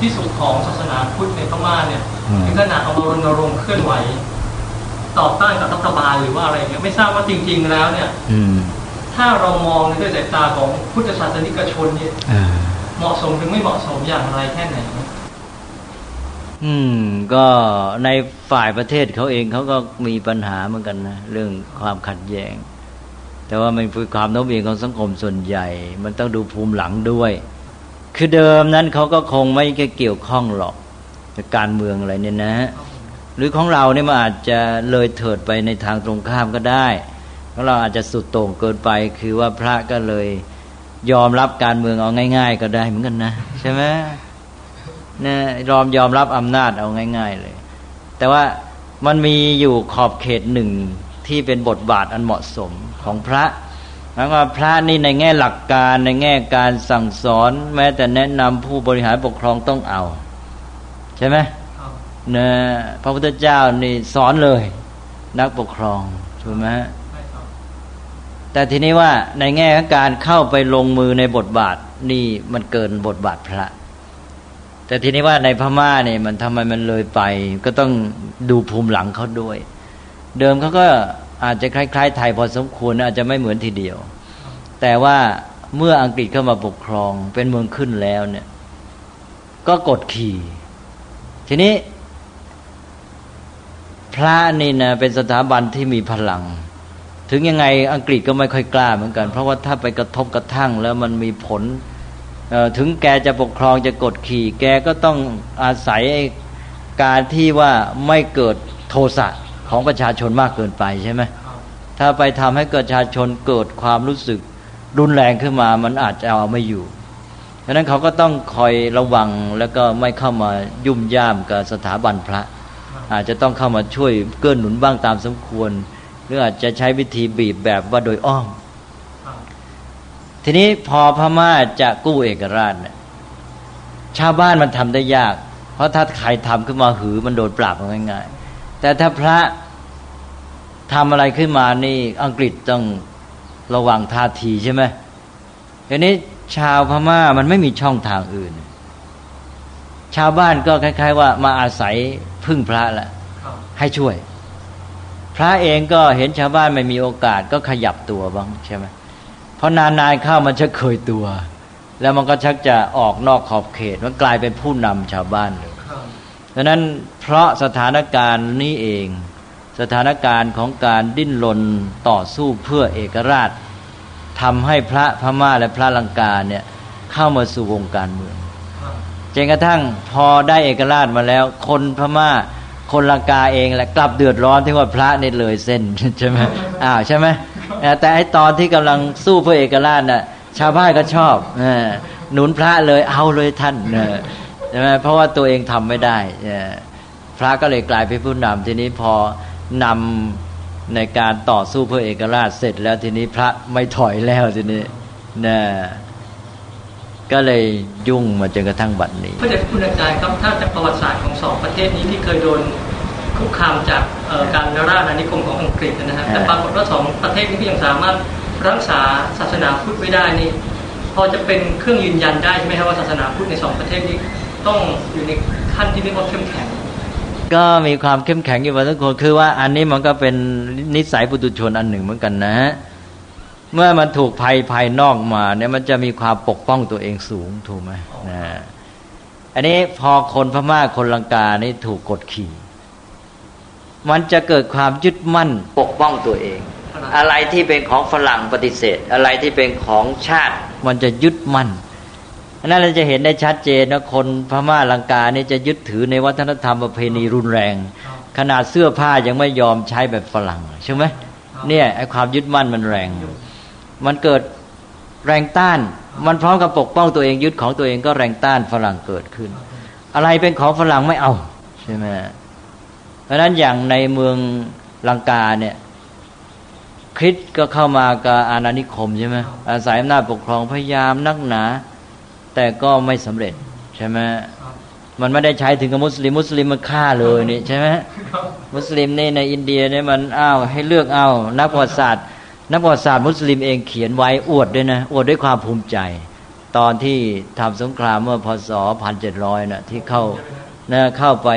S2: ที่สุดของศาสนาพุทธในพม่าเนี่ย ถึงขนาดเอามารณรงค์เคลื่อนไหว ต่อต้านกับรัฐบาลหรือว่าอะไรเนี่ยไม่ทราบว่าจริง ๆ แล้วเนี่ยถ้าเรามองในด้วยสายตาของพุทธศาสนิกชนเนี่ยเหมาะสมหรือไม่เหมาะสมอย่างไรแค่ไหน
S3: อืม ก็ในฝ่ายประเทศเขาเองเขาก็มีปัญหาเหมือนกันนะเรื่องความขัดแย้ง แต่ว่ามันคือความโน้มเอียงของสังคมส่วนใหญ่ มันต้องดูภูมิหลังด้วย คือเดิมนั้นเขาก็คงไม่เกี่ยวข้องหรอก กับการเมืองอะไรเนี่ยนะ หรือของเราเนี่ยมันอาจจะเลยเถิดไปในทางตรงข้ามก็ได้ของเราอาจจะสุดโต่งเกินไป คือว่าพระก็เลยยอมรับการเมืองเอาง่าย ๆ ก็ได้เหมือนกันนะใช่ไหมเนี่ยยอมยอมรับอำนาจเอาง่าย ๆ เลย แต่ว่ามันมีอยู่ขอบเขตหนึ่งที่เป็นบทบาทอันเหมาะสมของพระแล้วก็พระนี่ในแง่หลักการในแง่การสั่งสอน แม้แต่แนะนำผู้บริหารปกครองต้องเอา ใช่ไหมเนี่ยพระพุทธเจ้านี่สอนเลย นักปกครองถูกไหมแต่ทีนี้ว่าในแง่ของการเข้าไปลงมือในบทบาทนี่มันเกินบทบาทพระ แต่ทีนี้ว่าในพม่าเนี่ยมันทำไมมันเลยไป ก็ต้องดูภูมิหลังเขาด้วย เดิมเขาก็อาจจะคล้ายๆไทยพอสมควรอาจจะไม่เหมือนทีเดียว แต่ว่าเมื่ออังกฤษเข้ามาปกครองเป็นเมืองขึ้นแล้วเนี่ย ก็กดขี่ ทีนี้ พระนี่นะเป็นสถาบันที่มีพลัง ถึงยังไงอังกฤษก็ไม่ค่อยกล้าเหมือนกัน เพราะว่าถ้าไปกระทบกระทั่งแล้วมันมีผลถึงแกจะปกครองจะกดขี่ แกก็ต้องอาศัยการที่ว่าไม่เกิดโทสะของประชาชนมากเกินไปใช่ไหมถ้าไปทำให้ประชาชนเกิดความรู้สึกรุนแรงขึ้นมา มันอาจจะเอาไม่อยู่ ฉะนั้นเขาก็ต้องคอยระวังแล้วก็ไม่เข้ามายุ่มย่ามกับสถาบันพระ อาจจะต้องเข้ามาช่วยเกื้อหนุนบ้างตามสมควร หรืออาจจะใช้วิธีบีบแบบว่าโดยอ้อม ทีนี้พอพม่าจะกู้เอกราชชาวบ้านมันทำได้ยาก เพราะถ้าใครทำขึ้นมาหือมันโดนปราบง่ายๆ แต่ถ้าพระทำอะไรขึ้นมานี่อังกฤษต้องระวังท่าทีใช่ไหมทีนี้ ชาวพม่ามันไม่มีช่องทางอื่น ชาวบ้านก็คล้าย ๆ ว่ามาอาศัยพึ่งพระแหละให้ช่วย พระเองก็เห็นชาวบ้านไม่มีโอกาสก็ขยับตัวบ้างใช่ไหมเพราะนานๆเข้ามันจะเคยตัว แล้วมันก็ชักจะออกนอกขอบเขตมันกลายเป็นผู้นำชาวบ้านเลยดังนั้นเพราะสถานการณ์นี้เอง สถานการณ์ของการดิ้นรนต่อสู้เพื่อเอกราช ทำให้พระพม่าและพระลังกาเนี่ยเข้ามาสู่วงการเมืองจนกระทั่งพอได้เอกราชมาแล้ว คนพม่า คนลังกาเองแหละกลับเดือดร้อนที่ว่าพระนี่เลยเส้นใช่ไหมอ้าวใช่ไหมแต่ไอตอนที่กำลังสู้เพื่อเอกราชน่ะชาวบ้านก็ชอบหนุนพระเลยเอาเลยท่านใช่ไหมเพราะว่าตัวเองทำไม่ได้พระก็เลยกลายเป็นผู้นำทีนี้พอนำ ในการต่อสู้เพื่อเอกราชเสร็จแล้วทีนี้พระไม่ถอยแล้วทีนี้นะก็เลยยุ่งมาจนกระทั่งบัดนี้
S2: พระเดชคุณอาจารย์ครับถ้าจากประวัติศาสตร์ของสองประเทศนี้ที่เคยโดนคุกคามจากการราชอาณานิคมของอังกฤษนะฮะแต่ปรากฏว่าสองประเทศนี้ก็ยังสามารถรักษาศาสนาพุทธไว้ได้นี่พอจะเป็นเครื่องยืนยันได้ใช่ไหมครับว่าศาสนาพุทธในสองประเทศนี้ต้องอยู่ในขั้นที่เรียกว่าเข้มแข็ง
S3: ก็มีความเข้มแข็งอยู่พอสมควรคือว่าอันนี้มันก็เป็นนิสัยปุถุชนอันหนึ่งเหมือนกันนะ เมื่อมันถูกภัยภายนอกมาเนี่ยมันจะมีความปกป้องตัวเองสูงถูกไหมนะอันนี้พอคนพม่าคนลังกานี่ถูกกดขี่ มันจะเกิดความยึดมั่นปกป้องตัวเอง อะไรที่เป็นของฝรั่งปฏิเสธ อะไรที่เป็นของชาติ มันจะยึดมั่น นั่นเราจะเห็นได้ชัดเจนนะคนพม่าลังกาเนี่ยจะยึดถือในวัฒนธรรมประเพณีรุนแรง ขนาดเสื้อผ้ายังไม่ยอมใช้แบบฝรั่งใช่ไหมเนี่ยไอ้ความยึดมั่นมันแรง มันเกิดแรงต้าน มันพร้อมกับปกป้องตัวเองยึดของตัวเองก็แรงต้านฝรั่งเกิดขึ้น อะไรเป็นของฝรั่งไม่เอาใช่ไหมเพราะนั้นอย่างในเมืองลังกาเนี่ยคริสก็เข้ามากับอาณานิคมใช่ไหมอาศัยอำนาจปกครองพยายามนักหนา แต่ก็ไม่สำเร็จใช่ไหมมันไม่ได้ใช้ถึงกับมุสลิมมุสลิมมันฆ่าเลยนี่ใช่ไหมมุสลิมนี่ในอินเดียเนี่ยมันอ้าวให้เลือกเอานักประวัติศาสตร์นักประวัติศาสตร์มุสลิมเองเขียนไว้อวดด้วยนะอวดด้วยความภูมิใจ ตอนที่ทำสงครามเมื่อพศพันเจ็ดร้อยนะที่เข้านะเข้าไป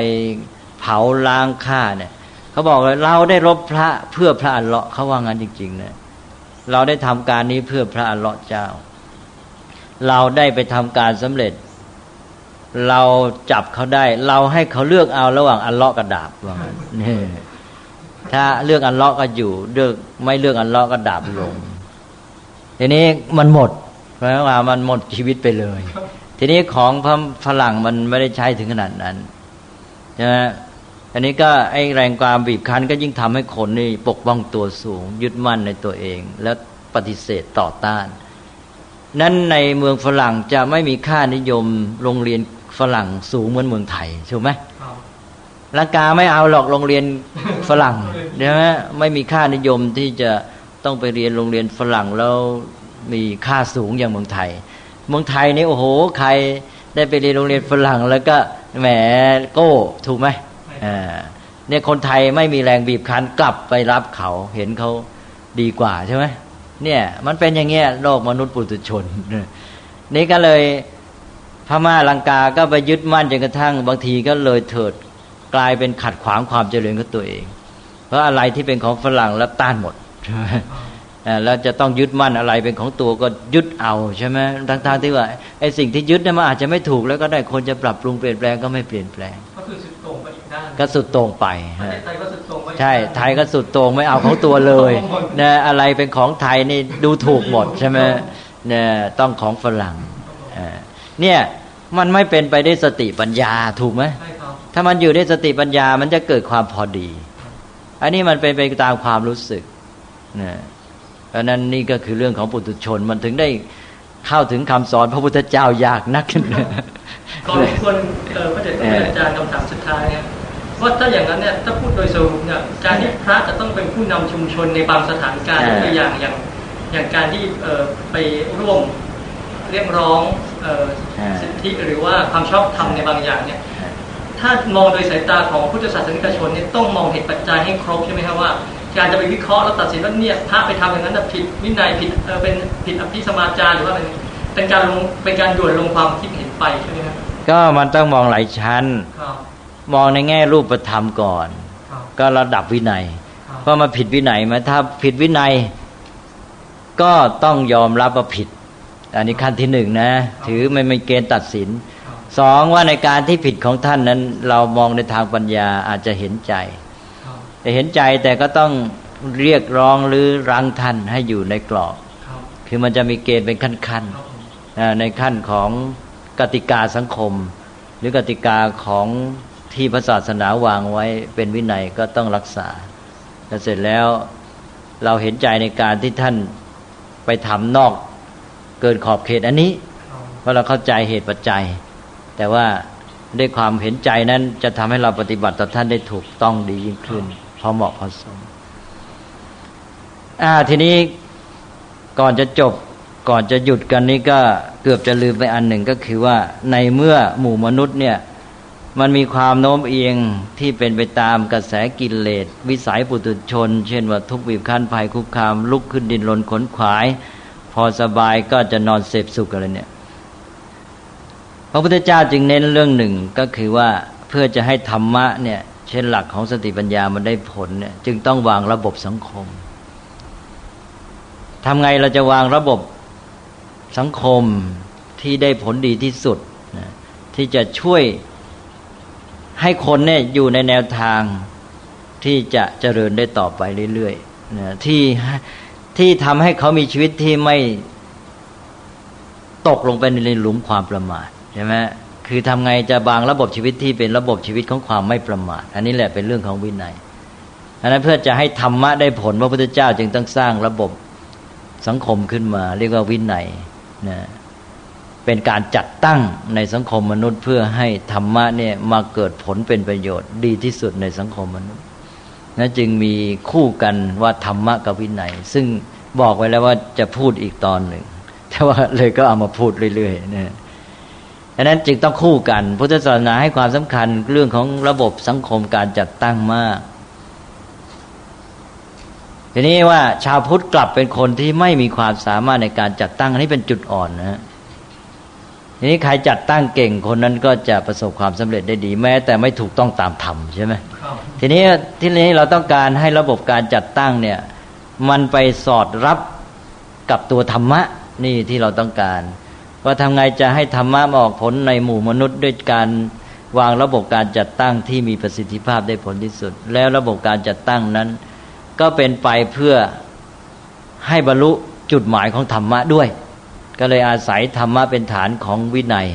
S3: เผาล้างฆ่าเนี่ยเขาบอกเลยเราได้รบพระเพื่อพระอัลเลาะห์เขาว่างั้นจริงๆนะเราได้ทำการนี้เพื่อพระอัลเลาะห์เจ้า เราได้ไปทำการสำเร็จ เราจับเขาได้ เราให้เขาเลือกเอาระหว่างอันเลาะกับดาบว่างั้นนี่ถ้าเลือกอันเลาะก็อยู่เลือกไม่เลือกอันเลาะก็ดาบลง ทีนี้มันหมด เพราะว่ามันหมดชีวิตไปเลย ทีนี้ของพฝรั่งมันไม่ได้ใช้ถึงขนาดนั้นใช่ไหมอันนี้ก็ไอแรงความบีบคั้นก็ยิ่งทำให้คนนี่ปกป้องตัวสูง ยึดมั่นในตัวเอง แล้วปฏิเสธต่อต้าน นั้นในเมืองฝรั่งจะไม่มีค่านิยมโรงเรียนฝรั่งสูงเหมือนเมืองไทยถูกไหมลังกาไม่เอาหรอกโรงเรียนฝรั่งใช่ไหมไม่มีค่านิยมที่จะต้องไปเรียนโรงเรียนฝรั่งแล้วมีค่าสูงอย่างเมืองไทย เมืองไทยนี่โอ้โห ใครได้ไปเรียนโรงเรียนฝรั่ง แล้วก็แหมโก้ถูกไหมอ่าเนี่ยคนไทยไม่มีแรงบีบคั้นกลับไปรับเขาเห็นเขาดีกว่าใช่ไหม เนี่ยมันเป็นอย่างเงี้ยโลกมนุษย์ปุถุชน นี่ก็เลยพม่าลังกาก็ไปยึดมั่นจนกระทั่ง บางทีก็เลยเถิดกลายเป็นขัดขวางความเจริญของตัวเอง เพราะอะไรที่เป็นของฝรั่งแล้วต้านหมดใช่ไหมแล้วจะต้องยึดมั่นอะไรเป็นของตัวก็ยึดเอาใช่ไหมทั้งๆที่ว่าไอ้สิ่งที่ยึดเนี่ยมันอาจจะไม่ถูกแล้วก็ได้คนจะปรับปรุงเปลี่ยนแปลงก็ไม่เปลี่ยนแปลง
S2: ก็คือสุดโต่งไปอีกด้าน
S3: ก็สุดโต่งไป
S2: ไทยก็สุดโต่ง
S3: ใช่ไทยก็สุดโต่งไม่เอาของตัวเลยนะอะไรเป็นของไทยนี่ดูถูกหมดใช่ไหมเนี่ยต้องของฝรั่งเนี่ยมันไม่เป็นไปได้สติปัญญาถูกไหมถ้ามันอยู่ได้สติปัญญามันจะเกิดความพอดี อันนี้มันเป็นไปตามความรู้สึกนะอันนั้นนี่ก็คือเรื่องของปุถุชนมันถึงได้เข้าถึงคำสอนพระพุทธเจ้ายากนัก
S2: ก่อนควรพระเดชพระอาจารย์คำถามสุดท้าย เนี่ยว่าถ้าอย่างนั้นเนี่ยถ้าพูดโดยสรุปเนี่ยการที่พระจะต้องเป็นผู้นำชุมชนในบางสถานการณ์ตัวอย่างอย่างอย่างการที่ไปร่วมเรียกร้องสิทธิหรือว่าความชอบธรรมในบางอย่างเนี่ยถ้ามองโดยสายตาของพุทธศาสนิกชนเนี่ยต้องมองเหตุปัจจัยให้ครบใช่ไหมครับว่าการจะไปวิเคราะห์แล้วตัดสินว่าเนี่ยพระไปทำอย่างนั้นผิดวินัยผิดเป็นผิดอภิสมาจารหรือว่าเป็นเป็นการลงเป็นการด่วนลงความคิดเห็นไปใช่ไหมครับ
S3: ก็มันต้องมองหลายชั้น มองในแง่รูปธรรมก่อน ก็ระดับวินัยเพราะมาผิดวินัยมาถ้าผิดวินัย ก็ต้องยอมรับว่าผิด อันนี้ขั้นที่หนึ่งนะ ถือไม่ไม่เกณฑ์ตัดสินสองว่าในการที่ผิดของท่านนั้น เรามองในทางปัญญาอาจจะเห็นใจแต่เห็นใจแต่ก็ต้องเรียกร้องหรือรังท่านให้อยู่ในกรอบคือมันจะมีเกณฑ์เป็นขั้นๆในขั้นของกติกาสังคม หรือกติกาของ ที่พระศาสนาวางไว้เป็นวินัยก็ต้องรักษาแล้วเสร็จแล้วเราเห็นใจในการที่ท่านไปทำนอกเกินขอบเขตอันนี้เพราะเราเข้าใจเหตุปัจจัย แต่ว่าด้วยความเห็นใจนั้นจะทำให้เราปฏิบัติต่อท่านได้ถูกต้องดียิ่งขึ้นพอเหมาะพอสมอ่าทีนี้ก่อนจะจบก่อนจะหยุดกันนี้ก็เกือบจะลืมไปอันหนึ่งก็คือว่าในเมื่อหมู่มนุษย์เนี่ย มันมีความโน้มเอียงที่เป็นไปตามกระแสกิเลสวิสัยปุตุชน เช่นว่าทุกบีบคั้นภัยคุกคาม ลุกขึ้นดินรนขนขวาย พอสบายก็จะนอนเสพสุขอะไรเนี่ย พระพุทธเจ้าจึงเน้นเรื่องหนึ่งก็คือว่าเพื่อจะให้ธรรมะเนี่ยเช่นหลักของสติปัญญามันได้ผลเนี่ยจึงต้องวางระบบสังคมทำไงเราจะวางระบบสังคมที่ได้ผลดีที่สุด ที่จะช่วย ให้คนเนี่ยอยู่ในแนวทางที่จะเจริญได้ต่อไปเรื่อยๆนะที่ที่ทำให้เขามีชีวิตที่ไม่ตกลงไปในหลุมความประมาทใช่ไหมคือทำไงจะบางระบบชีวิตที่เป็นระบบชีวิตของความไม่ประมาท อันนี้แหละเป็นเรื่องของวินัยอันนั้นเพื่อจะให้ธรรมะได้ผลพระพุทธเจ้าจึงต้องสร้างระบบสังคมขึ้นมา เรียกว่าวินัยนะ เป็นการจัดตั้งในสังคมมนุษย์ เพื่อให้ธรรมะเนี่ยมาเกิดผลเป็นประโยชน์ดีที่สุดในสังคมมนุษย์นะจึงมีคู่กันว่าธรรมะกับวินัย ซึ่งบอกไว้แล้วว่าจะพูดอีกตอนหนึ่งแต่ว่าเลยก็เอามาพูดเรื่อยๆนะดังนั้นจึงต้องคู่กัน พุทธศาสนาให้ความสำคัญเรื่องของระบบสังคมการจัดตั้งมาก ทีนี้ว่าชาวพุทธกลับเป็นคนที่ไม่มีความสามารถในการจัดตั้งอันนี้เป็นจุดอ่อนนะ ทีนี้ใครจัดตั้งเก่งคนนั้นก็จะประสบความสำเร็จได้ดีแม้ แต่ไม่ถูกต้องตามธรรมใช่ไหมทีนี้ทีนี้เราต้องการให้ระบบการจัดตั้งเนี่ย มันไปสอดรับกับตัวธรรมะนี่ที่เราต้องการ ว่าทำไงจะให้ธรรมะออกผลในหมู่มนุษย์ด้วยการวางระบบการจัดตั้งที่มีประสิทธิภาพได้ผลที่สุด แล้วระบบการจัดตั้งนั้น ก็เป็นไปเพื่อให้บรรลุจุดหมายของธรรมะด้วย ก็เลยอาศัยธรรมะเป็นฐานของวินัย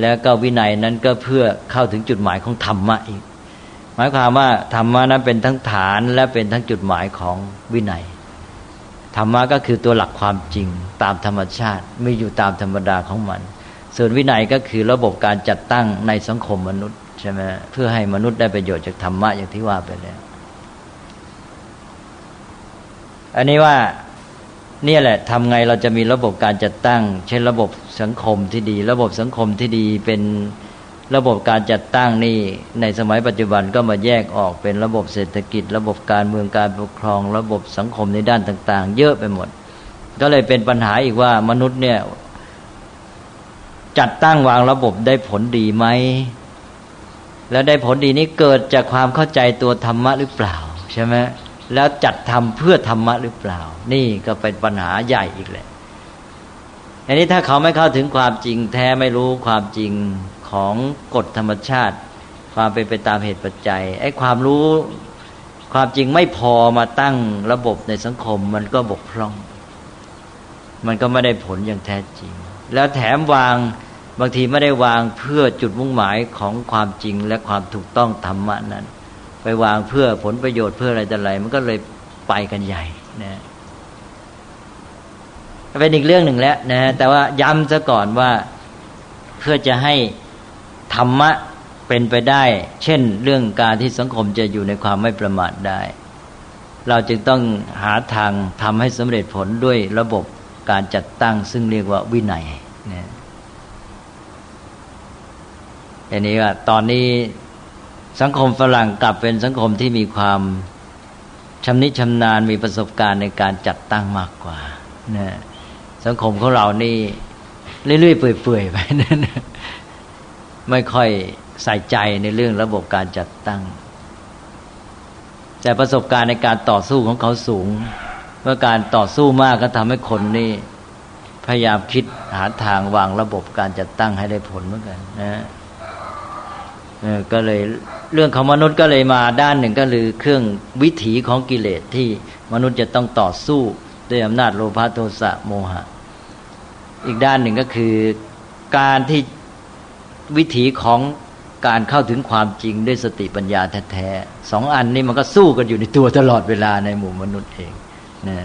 S3: แล้วก็วินัยนั้นก็เพื่อเข้าถึงจุดหมายของธรรมะอีก หมายความว่าธรรมะนั้นเป็นทั้งฐานและเป็นทั้งจุดหมายของวินัย ธรรมะก็คือตัวหลักความจริงตามธรรมชาติไม่อยู่ตามธรรมดาของมัน ส่วนวินัยก็คือระบบการจัดตั้งในสังคมมนุษย์ใช่ไหมเพื่อให้มนุษย์ได้ประโยชน์จากธรรมะอย่างที่ว่าไปแล้วอันนี้ว่า นี่แหละทำไงเราจะมีระบบการจัดตั้ง เช่นระบบสังคมที่ดี ระบบสังคมที่ดีเป็นระบบการจัดตั้งนี่ในสมัยปัจจุบันก็มาแยกออกเป็นระบบเศรษฐกิจ ระบบการเมืองการปกครอง ระบบสังคมในด้านต่าง ๆ เยอะไปหมด ก็เลยเป็นปัญหาอีกว่ามนุษย์เนี่ยจัดตั้งวางระบบได้ผลดีไหมแล้วได้ผลดีนี้เกิดจากความเข้าใจตัวธรรมะหรือเปล่าใช่ไหม แล้วจัดทำเพื่อธรรมะหรือเปล่า นี่ก็เป็นปัญหาใหญ่อีกแหละอันนี้ถ้าเขาไม่เข้าถึงความจริงแท้ไม่รู้ความจริงของกฎธรรมชาติ ความเป็นไปตามเหตุปัจจัยไอ้ความรู้ความจริงไม่พอมาตั้งระบบในสังคมมันก็บกพร่อง มันก็ไม่ได้ผลอย่างแท้จริง แล้วแถมวางบางทีไม่ได้วางเพื่อจุดมุ่งหมายของความจริงและความถูกต้องธรรมะนั้น ไปวางเพื่อผลประโยชน์เพื่ออะไรแต่ไร มันก็เลยไปกันใหญ่นะเป็นอีกเรื่องหนึ่งแล้วนะ แต่ว่าย้ำซะก่อนว่าเพื่อจะให้ธรรมะเป็นไปได้ เช่น เรื่องการที่สังคมจะอยู่ในความไม่ประมาทได้ เราจึงต้องหาทางทำให้สำเร็จผลด้วยระบบการจัดตั้ง ซึ่งเรียกว่าวินัยนะอันนี้ว่าตอนนี้ สังคมฝรั่งกลับเป็นสังคมที่มีความชำนิชำนาญมีประสบการณ์ในการจัดตั้งมากกว่านะสังคมของเรานี่เรื่อยๆเปื่อยๆไปนั่นไม่ค่อยใส่ใจในเรื่องระบบการจัดตั้ง แต่ประสบการณ์ในการต่อสู้ของเขาสูง เมื่อการต่อสู้มากก็ทำให้คนนี่พยายามคิดหาทางวางระบบการจัดตั้งให้ได้ผลเหมือนกันนะก็เลย เรื่องของมนุษย์ก็เลยมาด้านหนึ่งก็คือเครื่องวิถีของกิเลสที่มนุษย์จะต้องต่อสู้ด้วยอำนาจโลภะโทสะโมหะ อีกด้านหนึ่งก็คือการที่วิถีของการเข้าถึงความจริงด้วยสติปัญญาแท้ๆสองอันนี้มันก็สู้กันอยู่ในตัวตลอดเวลาในหมู่มนุษย์เองนะ